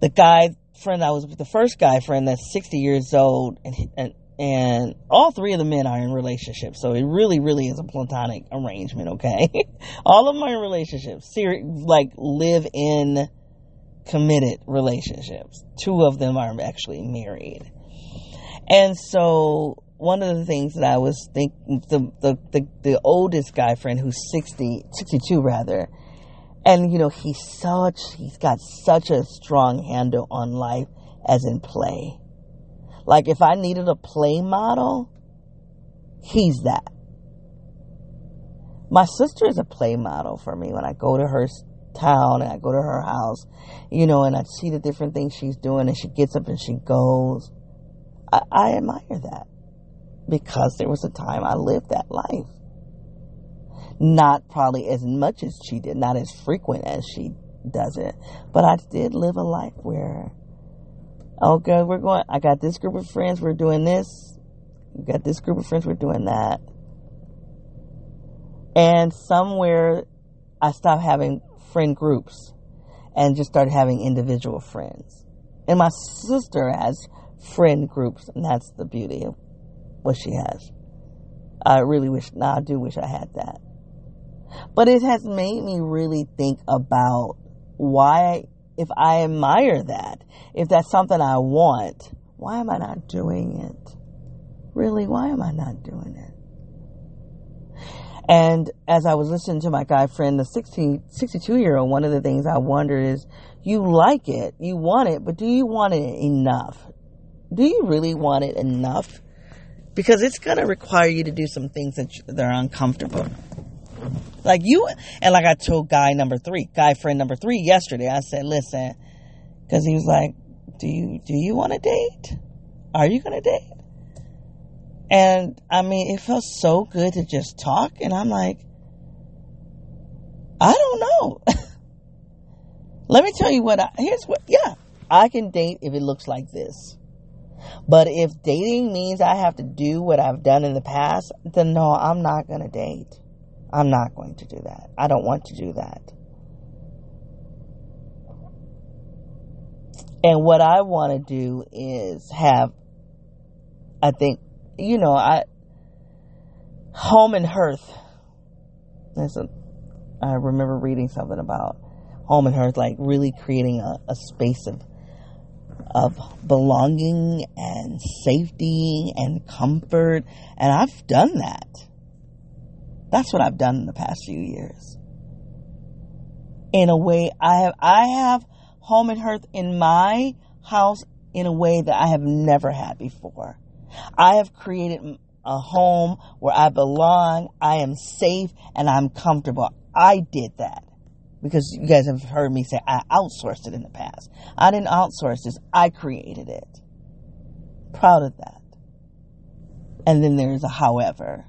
the guy friend I was with, the first guy friend that's 60 years old, and, and and all three of the men are in relationships. So it really, really is a platonic arrangement, okay? <laughs> all of in relationships. Ser- like live in committed relationships. Two of them are actually married. And so one of the things that I was thinking, the, the, the, the oldest guy friend who's 60, 62 rather, and you know, he's such, he's got such a strong handle on life as in play. Like if I needed a play model, he's that. My sister is a play model for me when I go to her town and I go to her house, you know, and I see the different things she's doing and she gets up and she goes. I, I admire that because there was a time I lived that life. Not probably as much as she did, not as frequent as she does it, but I did live a life where, okay, we're going, I got this group of friends, we're doing this. We got this group of friends, we're doing that. And somewhere I stopped having friend groups and just started having individual friends. And my sister has friend groups, and that's the beauty of what she has. I really wish, now I do wish I had that. But it has made me really think about why, if I admire that, if that's something I want, why am I not doing it? Really, why am I not doing it? And as I was listening to my guy friend, the 60, 62 year old, one of the things I wonder is, you like it, you want it, but do you want it enough? Do you really want it enough? Because it's going to require you to do some things that, that are uncomfortable. Like you, and like I told guy number three, guy friend number three yesterday, I said, listen, cause he was like, do you, do you want to date? Are you going to date? And I mean, it felt so good to just talk. And I'm like, I don't know. <laughs> Let me tell you what I, here's what, yeah, I can date if it looks like this. But if dating means I have to do what I've done in the past, then no, I'm not going to date. I'm not going to do that. I don't want to do that. And what I want to do is have, I think, you know, I, home and hearth. There's a, I remember reading something about home and hearth, like really creating a, a space of of belonging and safety and comfort. And I've done that. That's what I've done in the past few years. In a way, I have, I have home and hearth in my house in a way that I have never had before. I have created a home where I belong, I am safe, and I'm comfortable. I did that because you guys have heard me say I outsourced it in the past. I didn't outsource this, I created it. Proud of that. And then there's a however.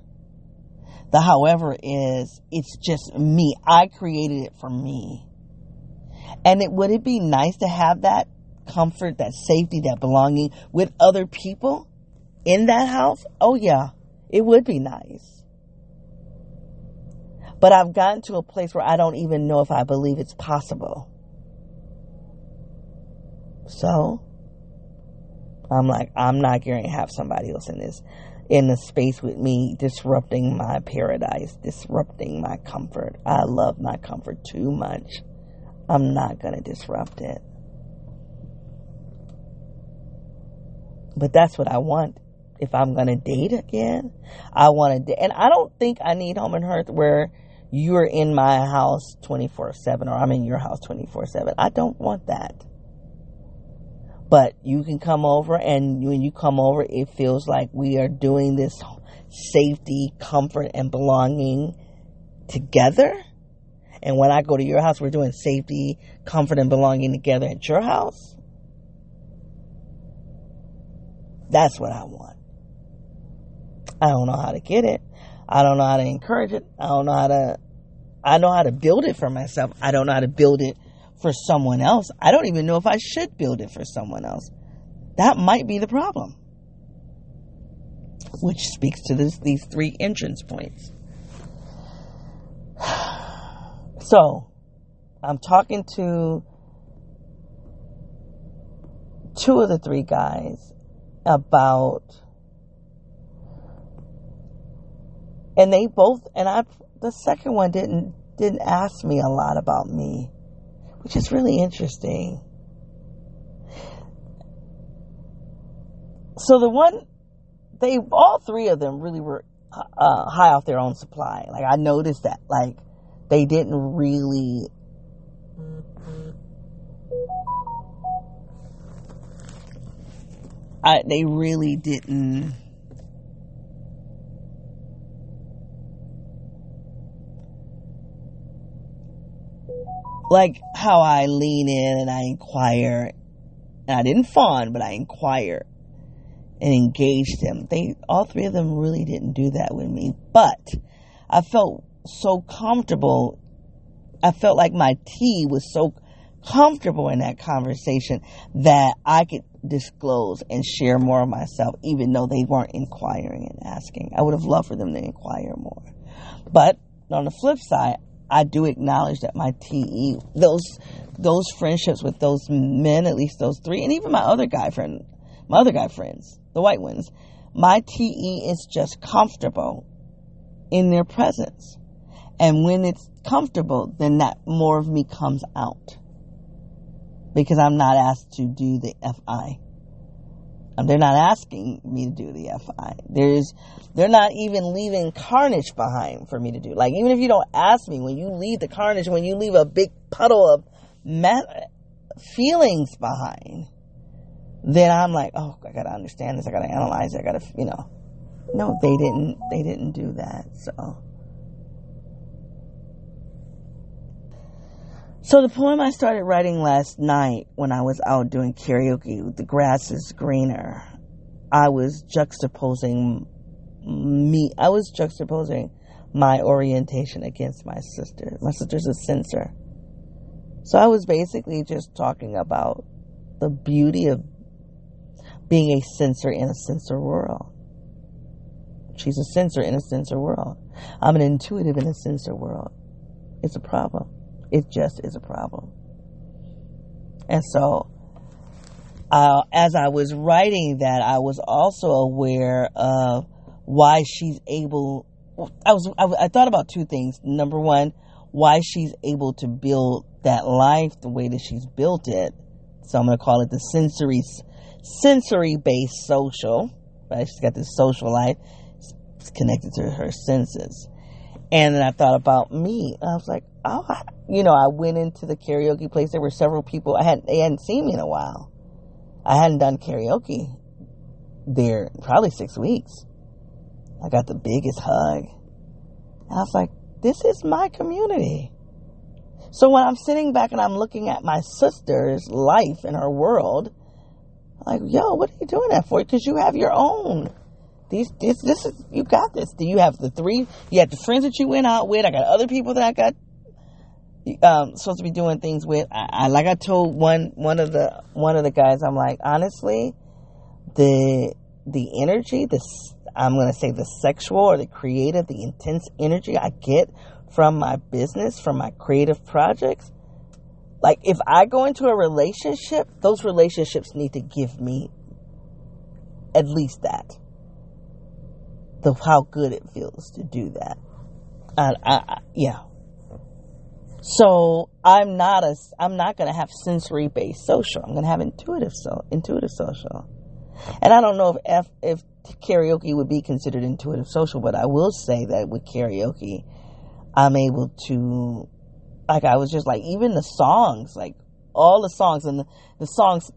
The however is it's just me. I created it for me. And it would it be nice to have that comfort, that safety, that belonging with other people in that house? Oh yeah, it would be nice. But I've gotten to a place where I don't even know if I believe it's possible. So I'm like, I'm not going to have somebody else in this in the space with me disrupting my paradise, disrupting my comfort. I love my comfort too much. I'm not going to disrupt it. But that's what I want if I'm going to date again. I want to, date. and I don't think I need home and hearth where you're in my house 24 7 or I'm in your house 24 7. I don't want that. But you can come over, and when you come over, it feels like we are doing this safety, comfort, and belonging together. And when I go to your house, we're doing safety, comfort, and belonging together at your house. That's what I want. I don't know how to get it. I don't know how to encourage it. I don't know how to I know how to build it for myself. I don't know how to build it for someone else. I don't even know if I should build it for someone else. That might be the problem. Which speaks to this, these three entrance points. <sighs> So, I'm talking to two of the three guys about and they both and I the second one didn't didn't ask me a lot about me, which is really interesting. So the one they all three of them really were uh, high off their own supply. Like I noticed that like they didn't really I, they really didn't like how I lean in and I inquire. And I didn't fawn, but I inquire and engage them. They all three of them really didn't do that with me, but I felt so comfortable. I felt like my TE was so comfortable in that conversation that I could disclose and share more of myself, even though they weren't inquiring and asking. I would have loved for them to inquire more. But on the flip side, I do acknowledge that my TE, those those friendships with those men, at least those three, and even my other guy friend, my other guy friends, the white ones, my TE is just comfortable in their presence. And when it's comfortable, then that more of me comes out. Because I'm not asked to do the FI. They're not asking me to do the FI. There's, they're not even leaving carnage behind for me to do. Like, even if you don't ask me, when you leave the carnage, when you leave a big puddle of feelings behind, then I'm like, oh, I gotta understand this. I gotta analyze it. I gotta, you know. No, they didn't, they didn't do that. So. So the poem I started writing last night when I was out doing karaoke, The Grass is Greener, I was juxtaposing me, I was juxtaposing my orientation against my sister. My sister's a sensor. So I was basically just talking about the beauty of being a sensor in a sensor world. She's a sensor in a sensor world. I'm an intuitive in a sensor world. It's a problem. It just is a problem. And so, uh, as I was writing that, I was also aware of why she's able. I was I, I thought about two things. Number one, why she's able to build that life the way that she's built it. So I'm going to call it the sensory sensory based social. Right? She's got this social life it's connected to her senses. And then I thought about me. I was like, oh, you know, I went into the karaoke place. There were several people. I hadn't they hadn't seen me in a while. I hadn't done karaoke there probably six weeks. I got the biggest hug. And I was like, this is my community. So when I'm sitting back and I'm looking at my sister's life in her world, I'm like, yo, what are you doing that for? Because you have your own. These, this, this is, you got this. Do you have the three? You have the friends that you went out with. I got other people that I got um, supposed to be doing things with. I, I, like I told one one of the one of the guys, I'm like, honestly, the the energy, this I'm gonna say the sexual or the creative, the intense energy I get from my business, from my creative projects. Like if I go into a relationship, those relationships need to give me at least that. The how good it feels to do that. I, I, yeah, so I'm not a I'm not going to have sensory based social. I'm going to have intuitive so intuitive social. And I don't know if F, if karaoke would be considered intuitive social, but I will say that with karaoke, I'm able to like I was just like even the songs, like all the songs and the, the songs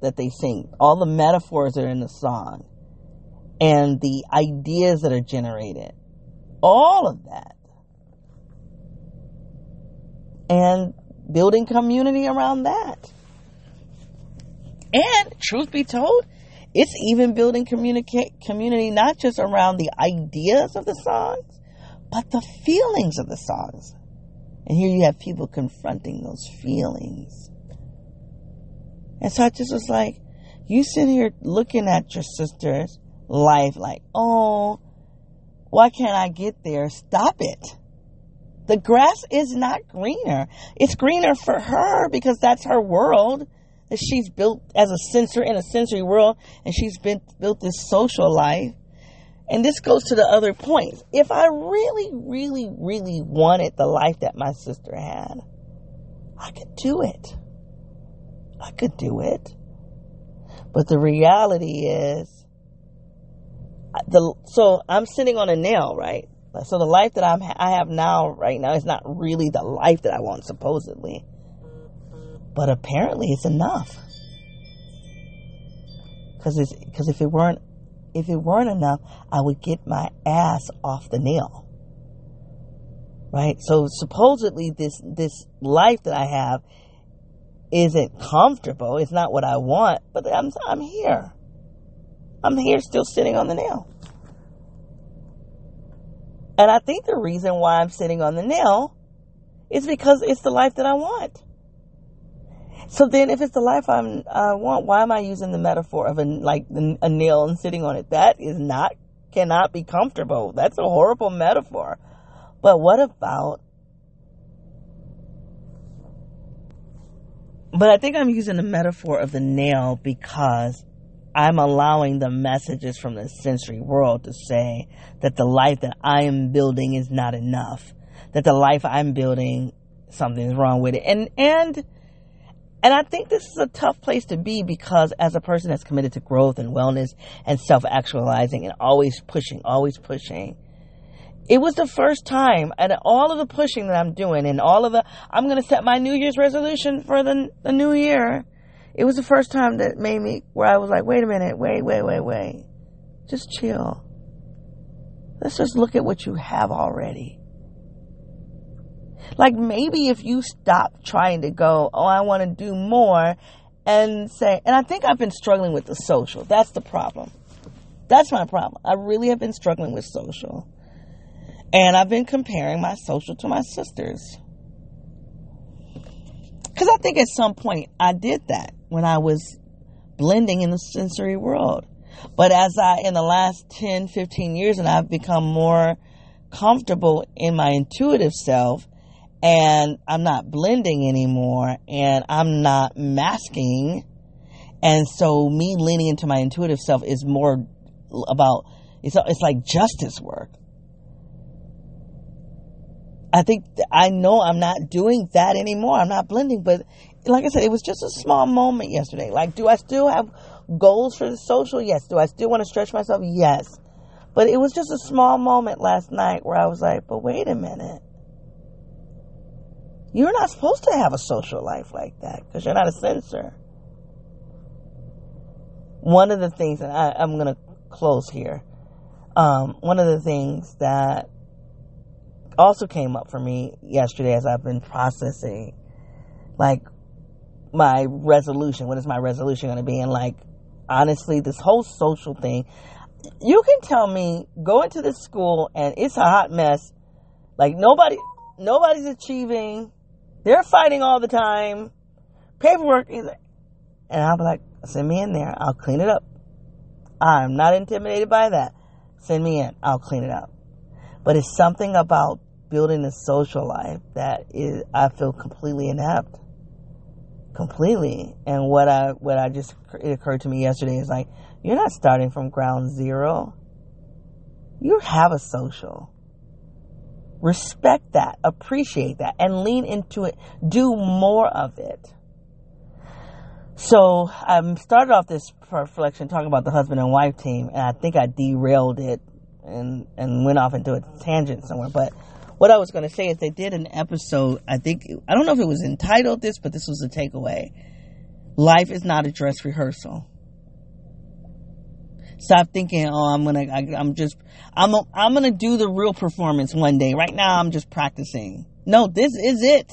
that they sing, all the metaphors that are in the song, and the ideas that are generated, all of that and building community around that. And truth be told, it's even building communicate community not just around the ideas of the songs, but the feelings of the songs. And here you have people confronting those feelings. And so I just was like, you sit here looking at your sister's life like, oh, why can't I get there? Stop it. The grass is not greener. It's greener for her because that's her world that she's built as a sensor in a sensory world and she's been built this social life. And this goes to the other points. If I really, really, really wanted the life that my sister had, I could do it. I could do it. But the reality is, the so I'm sitting on a nail, right? So the life that I'm I have now right now is not really the life that I want supposedly. But apparently it's enough. Cuz it's cuz if it weren't if it weren't enough, I would get my ass off the nail. Right? So supposedly this this life that I have isn't comfortable. It's not what I want, but I'm I'm here. I'm here still sitting on the nail. And I think the reason why I'm sitting on the nail is because it's the life that I want. So then, if it's the life I'm, I want, why am I using the metaphor of a like a nail and sitting on it? That is not cannot be comfortable. That's a horrible metaphor. But what about? But I think I'm using the metaphor of the nail because I'm allowing the messages from the sensory world to say that the life that I am building is not enough. That the life I'm building, something's wrong with it. And, and, and I think this is a tough place to be because as a person that's committed to growth and wellness and self actualizing and always pushing, always pushing, it was the first time and all of the pushing that I'm doing and all of the, I'm going to set my New Year's resolution for the, the new year it was the first time that made me where I was like, wait a minute, wait, wait, wait, wait. Just chill. Let's just look at what you have already. Like maybe if you stop trying to go, oh, I want to do more and say, and I think I've been struggling with the social. That's the problem. That's my problem. I really have been struggling with social. And I've been comparing my social to my sister's. Because I think at some point I did that when I was blending in the sensory world. But as I, in the last 10, 15 years, and I've become more comfortable in my intuitive self, and I'm not blending anymore, and I'm not masking. And so, me leaning into my intuitive self is more about it's it's like justice work. I think I know I'm not doing that anymore. I'm not blending, but like I said, it was just a small moment yesterday. Like, do I still have goals for the social? Yes. Do I still want to stretch myself? Yes. But it was just a small moment last night where I was like, but wait a minute. You're not supposed to have a social life like that because you're not a sensor. One of the things, and I, am going to close here. Um, one of the things that also came up for me yesterday as I've been processing, like, my resolution. What is my resolution going to be? And, like, honestly, this whole social thing, you can tell me go into this school and it's a hot mess. Like nobody, nobody's achieving. They're fighting all the time. Paperwork is, and I'll be like, send me in there. I'll clean it up. I'm not intimidated by that. Send me in. I'll clean it up. But it's something about building a social life that is, I feel completely inept completely. And what I what I just it occurred to me yesterday is like you're not starting from ground zero. You have a social. Respect that, appreciate that, and lean into it. Do more of it. So I started off this reflection talking about the husband and wife team, and I think I derailed it and and went off into a tangent somewhere. But what I was going to say is they did an episode. I think I don't know if it was entitled this, but this was the takeaway. Life is not a dress rehearsal. Stop thinking, oh, I'm gonna, I, am just, I'm, a, I'm gonna do the real performance one day. Right now, I'm just practicing. No, this is it.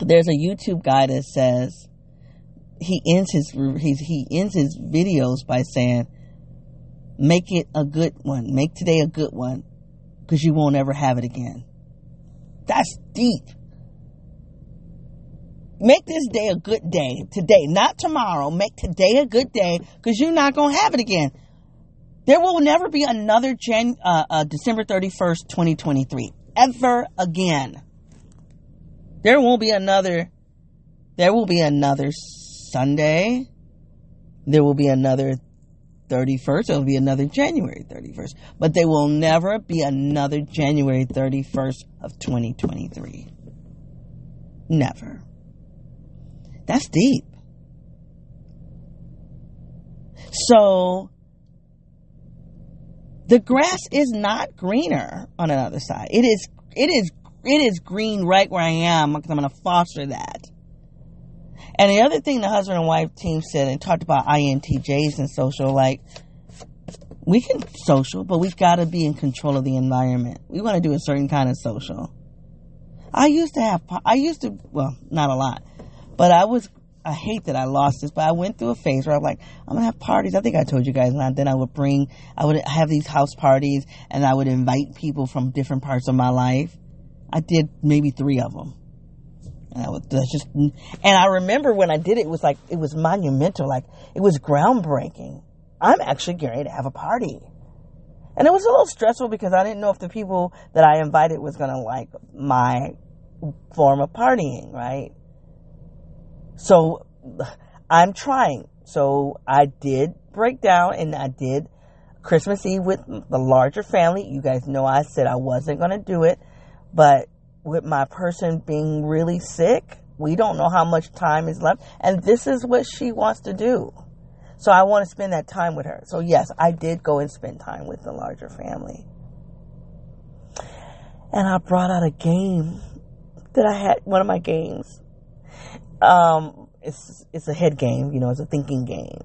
There's a YouTube guy that says he ends his he ends his videos by saying, "Make it a good one. Make today a good one because you won't ever have it again. That's deep. Make this day a good day today, not tomorrow. Make today a good day because you're not going to have it again. There will never be another Jan, uh, uh, December 31st, 2023, ever again. There won't be another, there will be another Sunday. There will be another 31st. It'll be another January 31st. But there will never be another January 31st of 2023. Never. That's deep. So, the grass is not greener on another side. It is, it is, it is green right where I am because I'm going to foster that. And the other thing the husband and wife team said and talked about INTJs and social, like, we can social, but we've got to be in control of the environment. We want to do a certain kind of social. I used to have, I used to, well, not a lot, but I was, I hate that I lost this, but I went through a phase where I'm like, I'm gonna have parties. I think I told you guys, and then I would bring, I would have these house parties, and I would invite people from different parts of my life. I did maybe three of them. And I just, and I remember when I did it, it was like, it was monumental. Like, it was groundbreaking. I'm actually getting ready to have a party. And it was a little stressful because I didn't know if the people that I invited was going to like my form of partying, right? So I'm trying. So I did break down and I did Christmas Eve with the larger family. You guys know I said I wasn't going to do it, but with my person being really sick, we don't know how much time is left. And this is what she wants to do. So I want to spend that time with her. So yes, I did go and spend time with the larger family. And I brought out a game that I had, one of my games. Um, it's, it's a head game, you know, it's a thinking game.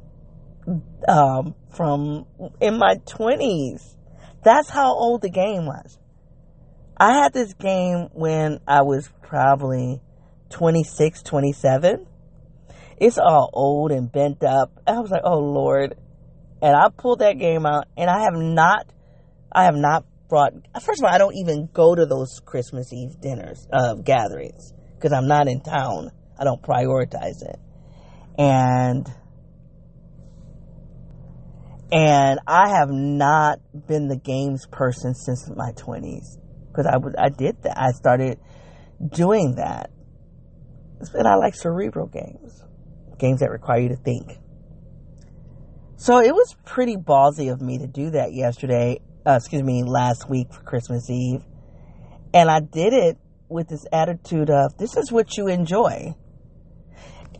Um, from in my twenties. That's how old the game was. I had this game when I was probably 26, 27. It's all old and bent up. I was like, oh Lord. And I pulled that game out and I have not, I have not brought, first of all, I don't even go to those Christmas Eve dinners, uh, gatherings. because I'm not in town. I don't prioritize it. And and I have not been the games person since my 20s because I was I did that. I started doing that. And I like cerebral games, games that require you to think. So it was pretty ballsy of me to do that yesterday, uh, excuse me, last week for Christmas Eve. And I did it with this attitude of, this is what you enjoy.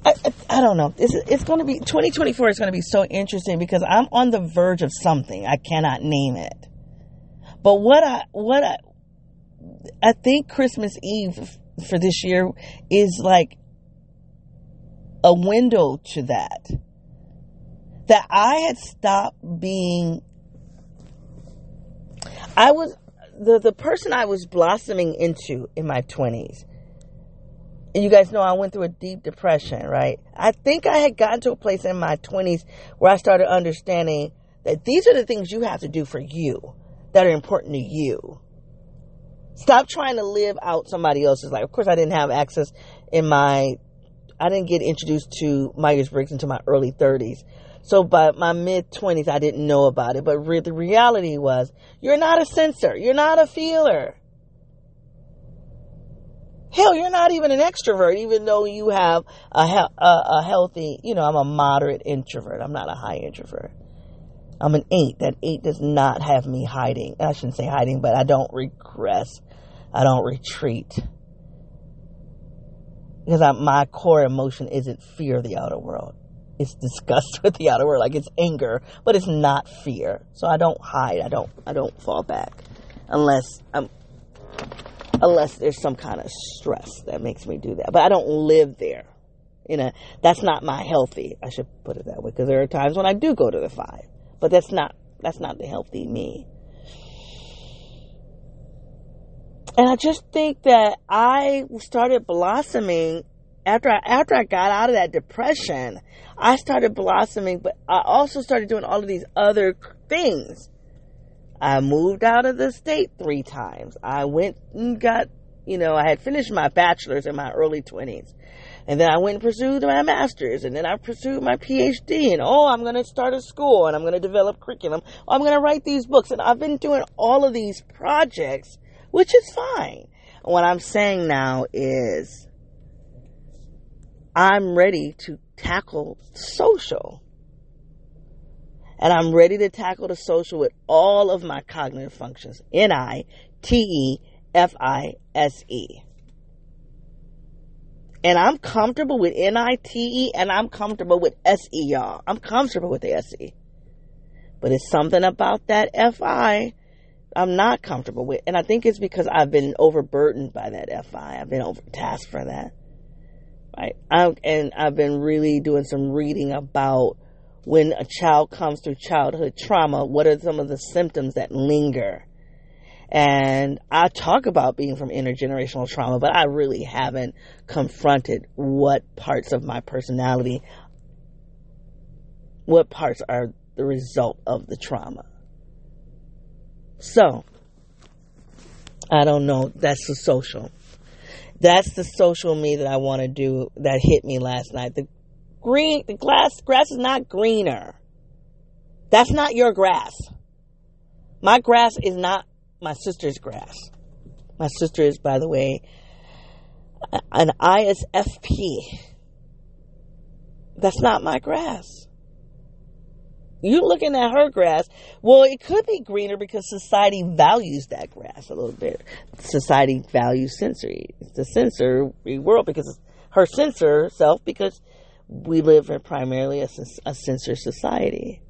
I, I, I don't know. It's, it's going to be, 2024 is going to be so interesting because I'm on the verge of something. I cannot name it. But what I, what I, I think Christmas Eve for this year is like a window to that that I had stopped being I was the the person I was blossoming into in my 20s. And you guys know I went through a deep depression, right? I think I had gotten to a place in my 20s where I started understanding that these are the things you have to do for you that are important to you. Stop trying to live out somebody else's life. Of course, I didn't have access in my, I didn't get introduced to Myers Briggs until my early 30s. So by my mid 20s, I didn't know about it. But re- the reality was, you're not a sensor. You're not a feeler. Hell, you're not even an extrovert, even though you have a, he- a, a healthy, you know, I'm a moderate introvert. I'm not a high introvert. I'm an eight. That eight does not have me hiding. I shouldn't say hiding, but I don't regress. I don't retreat. Because I, my core emotion isn't fear of the outer world it's disgust <laughs> with the outer world, like it's anger, but it's not fear. So I don't hide. I don't. I don't fall back unless I'm. Unless there's some kind of stress that makes me do that, but I don't live there. You know, that's not my healthy. I should put it that way because there are times when I do go to the five, but that's not that's not the healthy me. And I just think that I started blossoming after I, after I got out of that depression, I started blossoming, but I also started doing all of these other things. I moved out of the state three times. I went and got, you know, I had finished my bachelor's in my early 20s. And then I went and pursued my master's. And then I pursued my PhD. And oh, I'm going to start a school and I'm going to develop curriculum. I'm going to write these books. And I've been doing all of these projects, which is fine. what I'm saying now is I'm ready to tackle social. And I'm ready to tackle the social with all of my cognitive functions. N I T E F I S E. And I'm comfortable with N I T E and I'm comfortable with S E, y'all. I'm comfortable with the S E. But it's something about that F I I'm not comfortable with. And I think it's because I've been overburdened by that F I. I've been overtasked for that. Right. I'm, and I've been really doing some reading about when a child comes through childhood trauma, what are some of the symptoms that linger? And I talk about being from intergenerational trauma, but I really haven't confronted what parts of my personality, what parts are the result of the trauma. So, I don't know. That's the social. That's the social me that I want to do that hit me last night. The green, the glass, grass is not greener. That's not your grass. My grass is not my sister's grass. My sister is, by the way, an ISFP. That's not my grass. You're looking at her grass. Well, it could be greener because society values that grass a little bit. Society values sensory. The sensory world because her sensor self because we live in primarily a, a sensor society.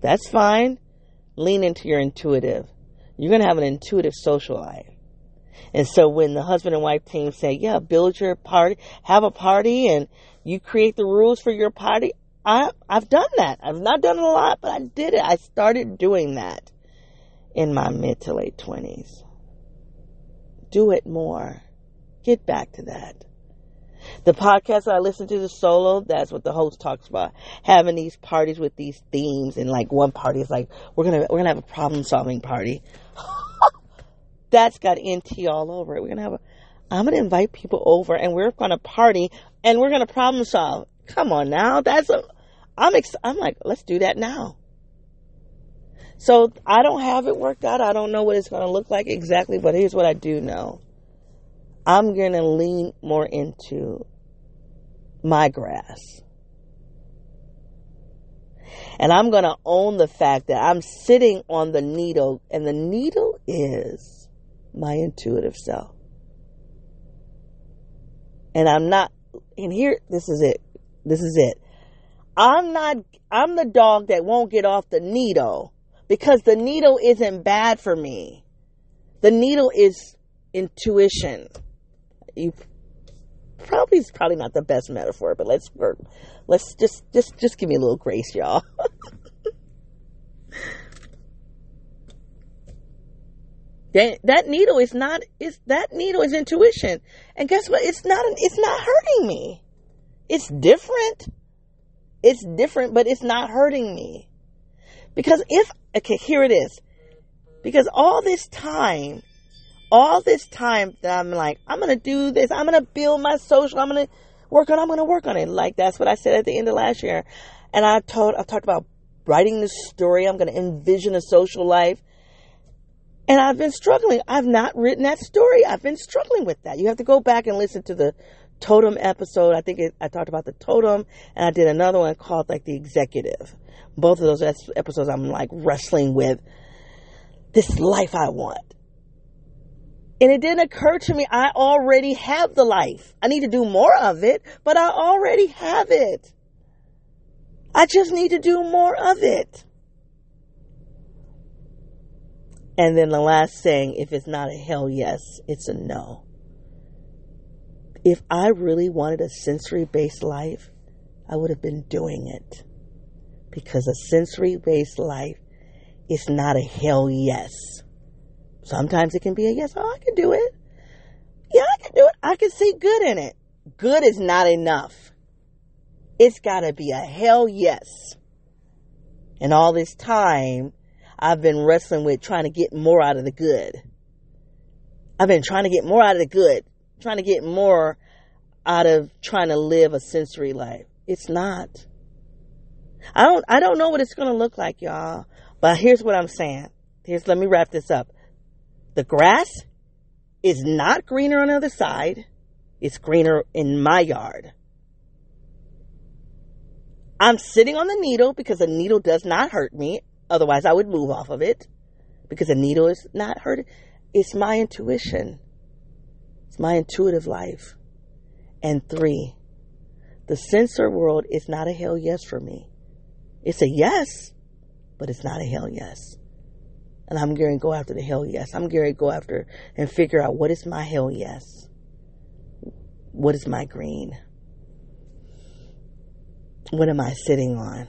That's fine. Lean into your intuitive. You're going to have an intuitive social life. And so when the husband and wife team say, yeah, build your party, have a party and you create the rules for your party, I, I've done that. I've not done it a lot, but I did it. I started doing that in my mid to late 20s. Do it more. Get back to that. The podcast I listen to, the solo, that's what the host talks about. Having these parties with these themes, and like one party is like, we're gonna we're gonna have a problem solving party. <laughs> that's got NT all over it. We're gonna have a I'm to invite people over and we're to party and we're to problem solve. Come on now. That's a, I'm, ex- I'm like, let's do that now. So I don't have it worked out. I don't know what it's going to look like exactly, but here's what I do know. I'm going to lean more into my grass. And I'm going to own the fact that I'm sitting on the needle, and the needle is my intuitive self. And I'm not, and here, this is it. This is it. I'm not, I'm the dog that won't get off the needle because the needle isn't bad for me. The needle is intuition. You probably is probably not the best metaphor, but let's work. Let's just just just give me a little grace, y'all. <laughs> that that needle is not is that needle is intuition, and guess what? It's not an, it's not hurting me. It's different. It's different, but it's not hurting me. Because if okay, here it is. Because all this time all this time that I'm like, I'm gonna do this, I'm gonna build my social, I'm gonna work on, I'm gonna work on it. Like that's what I said at the end of last year. And I told, I talked about writing this story. I'm gonna envision a social life. And I've been struggling. I've not written that story. I've been struggling with that. You have to go back and listen to the totem episode. I think it, I talked about the totem and I did another one called like the executive. Both of those episodes I'm like wrestling with this life I want and it didn't occur to me, I already have the life. I need to do more of it, but I already have it. I just need to do more of it. And then the last saying, if it's not a hell yes, it's a no. If I really wanted a sensory based life, I would have been doing it. Because a sensory based life is not a hell yes. Sometimes it can be a yes, oh, I can do it. Yeah, I can do it. I can see good in it. Good is not enough. It's got to be a hell yes. And all this time, I've been wrestling with trying to get more out of the good. I've been trying to get more out of the good, trying to get more out of trying to live a sensory life. It's not. I don't I don't know what it's going to look like, y'all. But here's what I'm saying. Here's let me wrap this up. The grass is not greener on the other side. It's greener in my yard. I'm sitting on the needle because the needle does not hurt me. Otherwise, I would move off of it because the needle is not hurting. It's my intuition. It's my intuitive life. And three, the sensor world is not a hell yes for me. It's a yes, but it's not a hell yes. And I'm going to go after the hell yes. I'm going to go after and figure out what is my hell yes. What is my green? What am I sitting on?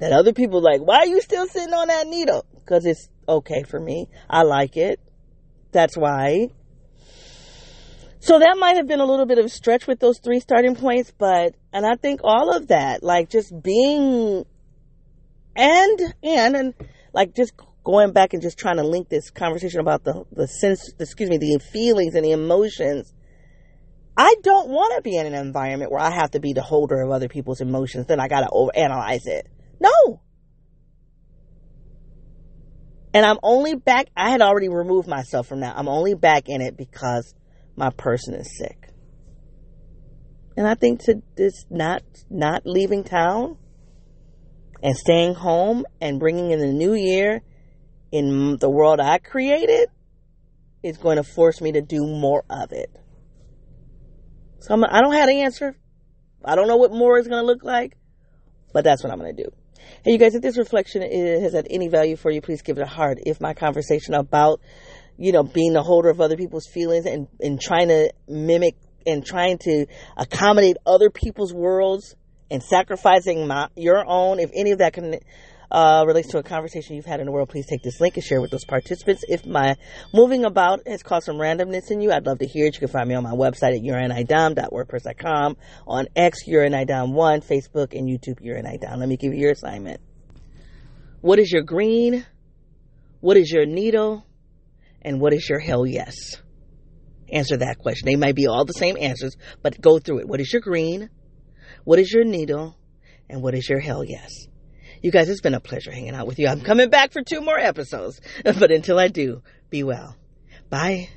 That other people like, why are you still sitting on that needle? Because it's okay for me. I like it. That's why. So that might have been a little bit of a stretch with those three starting points, but, and I think all of that, like just being, and, and, and like just going back and just trying to link this conversation about the the sense, excuse me, the feelings and the emotions. I don't want to be in an environment where I have to be the holder of other people's emotions. Then I got to overanalyze it. No. And I'm only back. I had already removed myself from that. I'm only back in it because my person is sick. And I think to this not not leaving town and staying home and bringing in the new year in the world I created is going to force me to do more of it. So I'm, I do not have the answer. I don't know what more is going to look like, but that's what I'm going to do. Hey, you guys, if this reflection has had any value for you, please give it a heart. If my conversation about, you know, being the holder of other people's feelings and, and trying to mimic and trying to accommodate other people's worlds and sacrificing my, your own, if any of that can uh, relates to a conversation you've had in the world, please take this link and share with those participants. If my moving about has caused some randomness in you, I'd love to hear it. You can find me on my website at yourinidom.wordpress.com, on X, yourinidom1, Facebook, and YouTube, yourinidom. Let me give you your assignment. What is your green? What is your needle? And what is your hell yes? answer that question. They might be all the same answers, but go through it. What is your green? What is your needle? And what is your hell yes? You guys, it's been a pleasure hanging out with you. I'm coming back for two more episodes. <laughs> But until I do, be well. Bye.